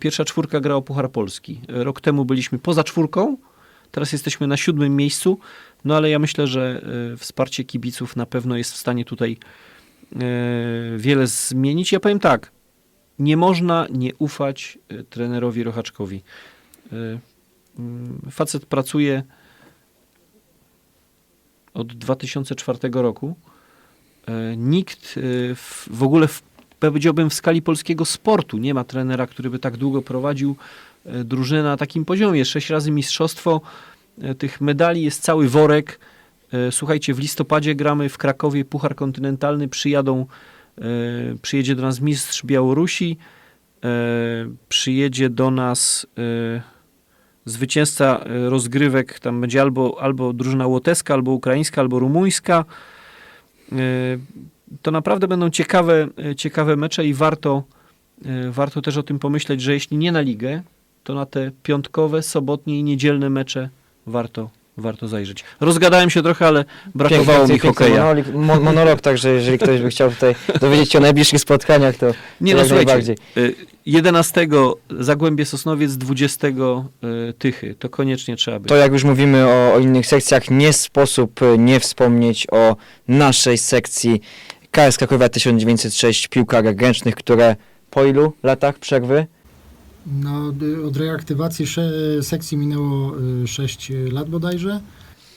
pierwsza czwórka gra o Puchar Polski. Rok temu byliśmy poza czwórką, teraz jesteśmy na siódmym miejscu, no ale ja myślę, że e, wsparcie kibiców na pewno jest w stanie tutaj e, wiele zmienić. Ja powiem tak, nie można nie ufać e, trenerowi Rochaczkowi. Mm, Facet pracuje od 2004 roku. Nikt w, ogóle, powiedziałbym, w skali polskiego sportu nie ma trenera, który by tak długo prowadził e, drużynę na takim poziomie. Sześć razy mistrzostwo, e, tych medali jest cały worek. E, Słuchajcie, w listopadzie gramy w Krakowie Puchar Kontynentalny, przyjadą, przyjedzie do nas mistrz Białorusi, przyjedzie do nas zwycięzca rozgrywek, tam będzie albo, albo drużyna łoteska, albo ukraińska, albo rumuńska. To naprawdę będą ciekawe, ciekawe mecze i warto, warto też o tym pomyśleć, że jeśli nie na ligę, to na te piątkowe, sobotnie i niedzielne mecze warto, warto zajrzeć. Rozgadałem się trochę, ale brakowało Piękny- mi hokeja. Monolog, mo, monolog, także jeżeli ktoś by chciał tutaj [LAUGHS] dowiedzieć się o najbliższych spotkaniach, to Nie no, najbardziej. y, 11 Zagłębie Sosnowiec, 20 y, Tychy. To koniecznie trzeba być. To jak już mówimy o, o innych sekcjach, nie sposób y, nie wspomnieć o naszej sekcji KS Krakowa 1906 piłkarek ręcznych, które po ilu latach przerwy? No, y, od reaktywacji sekcji minęło 6 lat bodajże.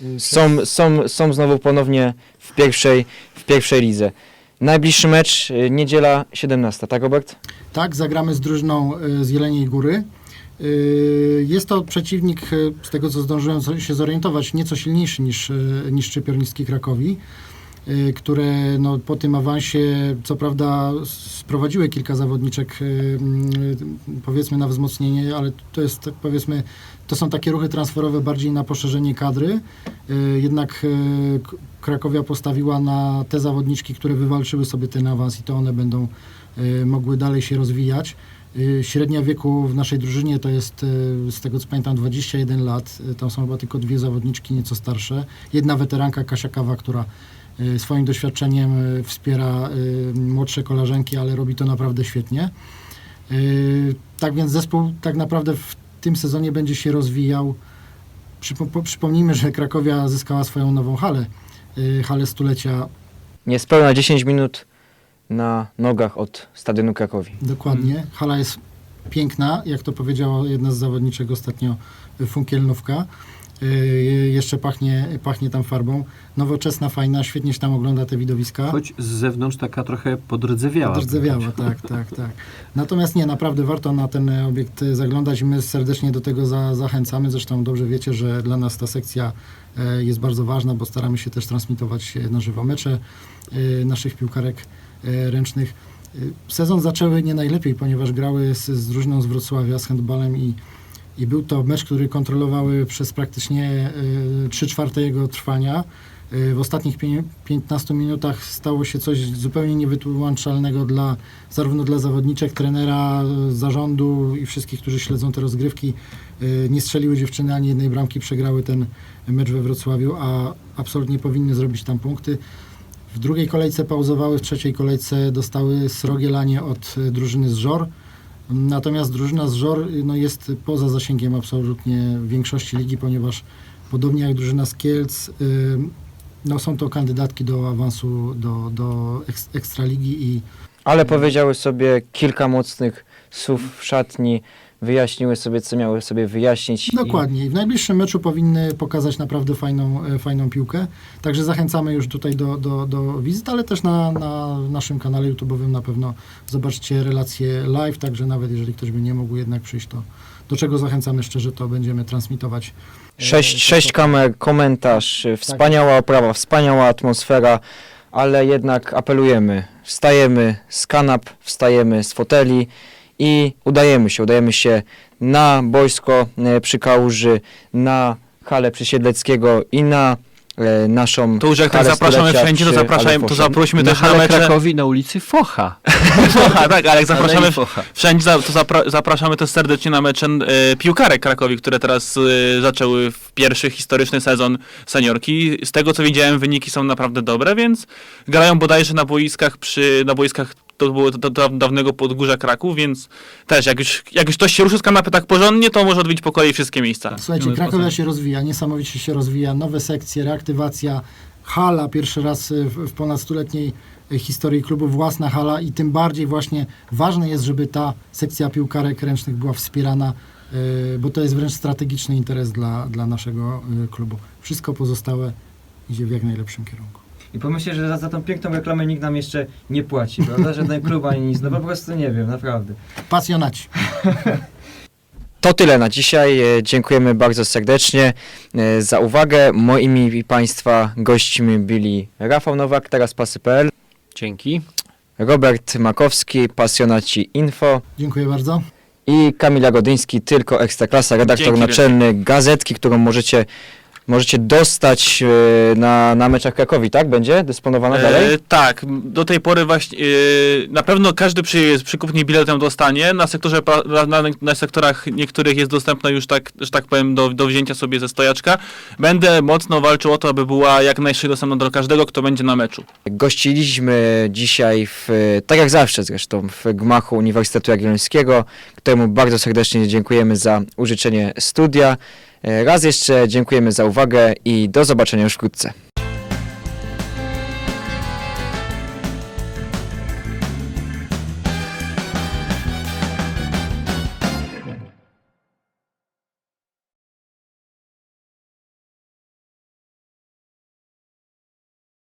Y, Są, są, są znowu ponownie w pierwszej, w pierwszej lidze. Najbliższy mecz y, niedziela 17, tak Robert? Tak, zagramy z drużyną y, z Jeleniej Góry. Y, Jest to przeciwnik, y, z tego co zdążyłem się zorientować, nieco silniejszy niż, y, niż Szczypiornicki Krakowi, y, które no, po tym awansie, co prawda, sprowadziły kilka zawodniczek, y, y, powiedzmy, na wzmocnienie, ale to jest, tak powiedzmy, to są takie ruchy transferowe bardziej na poszerzenie kadry. Y, Jednak y, Krakowia postawiła na te zawodniczki, które wywalczyły sobie ten awans i to one będą y, mogły dalej się rozwijać. Y, Średnia wieku w naszej drużynie to jest, y, z tego co pamiętam, 21 lat. Y, Tam są chyba tylko dwie zawodniczki nieco starsze. Jedna weteranka Kasia Kawa, która y, swoim doświadczeniem y, wspiera y, młodsze koleżanki, ale robi to naprawdę świetnie. Y, Tak więc zespół tak naprawdę w tym sezonie będzie się rozwijał. Przypo- po- Przypomnijmy, że Krakowia zyskała swoją nową halę, y, halę stulecia Niespełna 10 minut na nogach od Stadionu Krakowi. Dokładnie. Hala jest piękna, jak to powiedziała jedna z zawodniczek ostatnio, y, funkielnówka. Y, Jeszcze pachnie, pachnie tam farbą. Nowoczesna, fajna, świetnie się tam ogląda te widowiska. Choć z zewnątrz taka trochę podrdzewiała. Podrdzewiała, tak, tak, tak. Natomiast nie, naprawdę warto na ten obiekt zaglądać. My serdecznie do tego za, zachęcamy. Zresztą dobrze wiecie, że dla nas ta sekcja e, jest bardzo ważna, bo staramy się też transmitować na żywo mecze e, naszych piłkarek e, ręcznych. Sezon zaczęły nie najlepiej, ponieważ grały z, z drużyną z Wrocławia, z handbalem i, i był to mecz, który kontrolowały przez praktycznie 3 czwarte jego trwania. Y, W ostatnich pię- 15 minutach stało się coś zupełnie niewytłumaczalnego dla, zarówno dla zawodniczek, trenera, zarządu i wszystkich, którzy śledzą te rozgrywki. Y, Nie strzeliły dziewczyny ani jednej bramki, przegrały ten mecz we Wrocławiu, a absolutnie powinny zrobić tam punkty. W drugiej kolejce pauzowały, w trzeciej kolejce dostały srogie lanie od drużyny z Żor. Natomiast drużyna z Żor no, jest poza zasięgiem absolutnie większości ligi, ponieważ podobnie jak drużyna z Kielc, y, no, są to kandydatki do awansu do, do eks, Ekstraligi i Ale powiedziały sobie kilka mocnych słów w szatni, wyjaśniły sobie, co miały sobie wyjaśnić. Dokładnie. I w najbliższym meczu powinny pokazać naprawdę fajną, e, fajną piłkę. Także zachęcamy już tutaj do, do, do wizyt, ale też na, na naszym kanale YouTube'owym na pewno zobaczcie relacje live, także nawet jeżeli ktoś by nie mógł jednak przyjść, to do czego zachęcamy szczerze, to będziemy transmitować. e, Sześć, sześć kamer, komentarz, y, wspaniała oprawa, wspaniała atmosfera, ale jednak apelujemy, wstajemy z kanap, wstajemy z foteli i udajemy się, udajemy się na boisko e, przy Kałuży, na halę Przysiedleckiego i na e, naszą To już jak tak halę zapraszamy stulecia wszędzie, to przy zapraszajmy, to zaprośmy Na też na hale mecze. Krakowi na ulicy Focha. Focha, tak, ale jak zapraszamy Alei Focha. wszędzie, za- to zapra- zapraszamy też serdecznie na mecze e, piłkarek Krakowi, które teraz e, zaczęły w pierwszy historyczny sezon seniorki. Z tego co widziałem, wyniki są naprawdę dobre, więc grają bodajże na boiskach przy, na boiskach to było do, do dawnego Podgórza Kraków, więc też jak już, jak już ktoś się ruszy z kanapy tak porządnie, to może odwiedzić po kolei wszystkie miejsca. Słuchajcie, potem- się rozwija, niesamowicie się rozwija, nowe sekcje, reaktywacja, hala pierwszy raz y, w, w ponad stuletniej y, historii klubu, własna hala i tym bardziej właśnie ważne jest, żeby ta sekcja piłkarek ręcznych była wspierana, y, bo to jest wręcz strategiczny interes dla, dla naszego klubu. Wszystko pozostałe idzie w jak najlepszym kierunku. I pomyślę, że za, za tą piękną reklamę nikt nam jeszcze nie płaci, prawda? Żaden klub ani nic, no po prostu nie wiem, naprawdę. Pasjonaci. To tyle na dzisiaj. E, Dziękujemy bardzo serdecznie e, za uwagę. Moimi i Państwa gośćmi byli Rafał Nowak, teraz pasy.pl, Dzięki. Robert Makowski, pasjonaci info Dziękuję bardzo. i Kamila Godyński, tylko Ekstraklasa, redaktor Dzięki naczelny gazetki, którą możecie możecie dostać e, na, na meczach Krakowi, tak? Będzie dysponowana dalej? E, tak, do tej pory właśnie e, na pewno każdy przy, przy kupnie biletem dostanie. Na sektorze na, na, sektorach niektórych jest dostępna już tak, że tak powiem do, do wzięcia sobie ze stojaczka. Będę mocno walczył o to, aby była jak najszybciej dostępna do każdego, kto będzie na meczu. Gościliśmy dzisiaj, w, tak jak zawsze zresztą, w gmachu Uniwersytetu Jagiellońskiego, któremu bardzo serdecznie dziękujemy za użyczenie studia. Raz jeszcze dziękujemy za uwagę i do zobaczenia już wkrótce.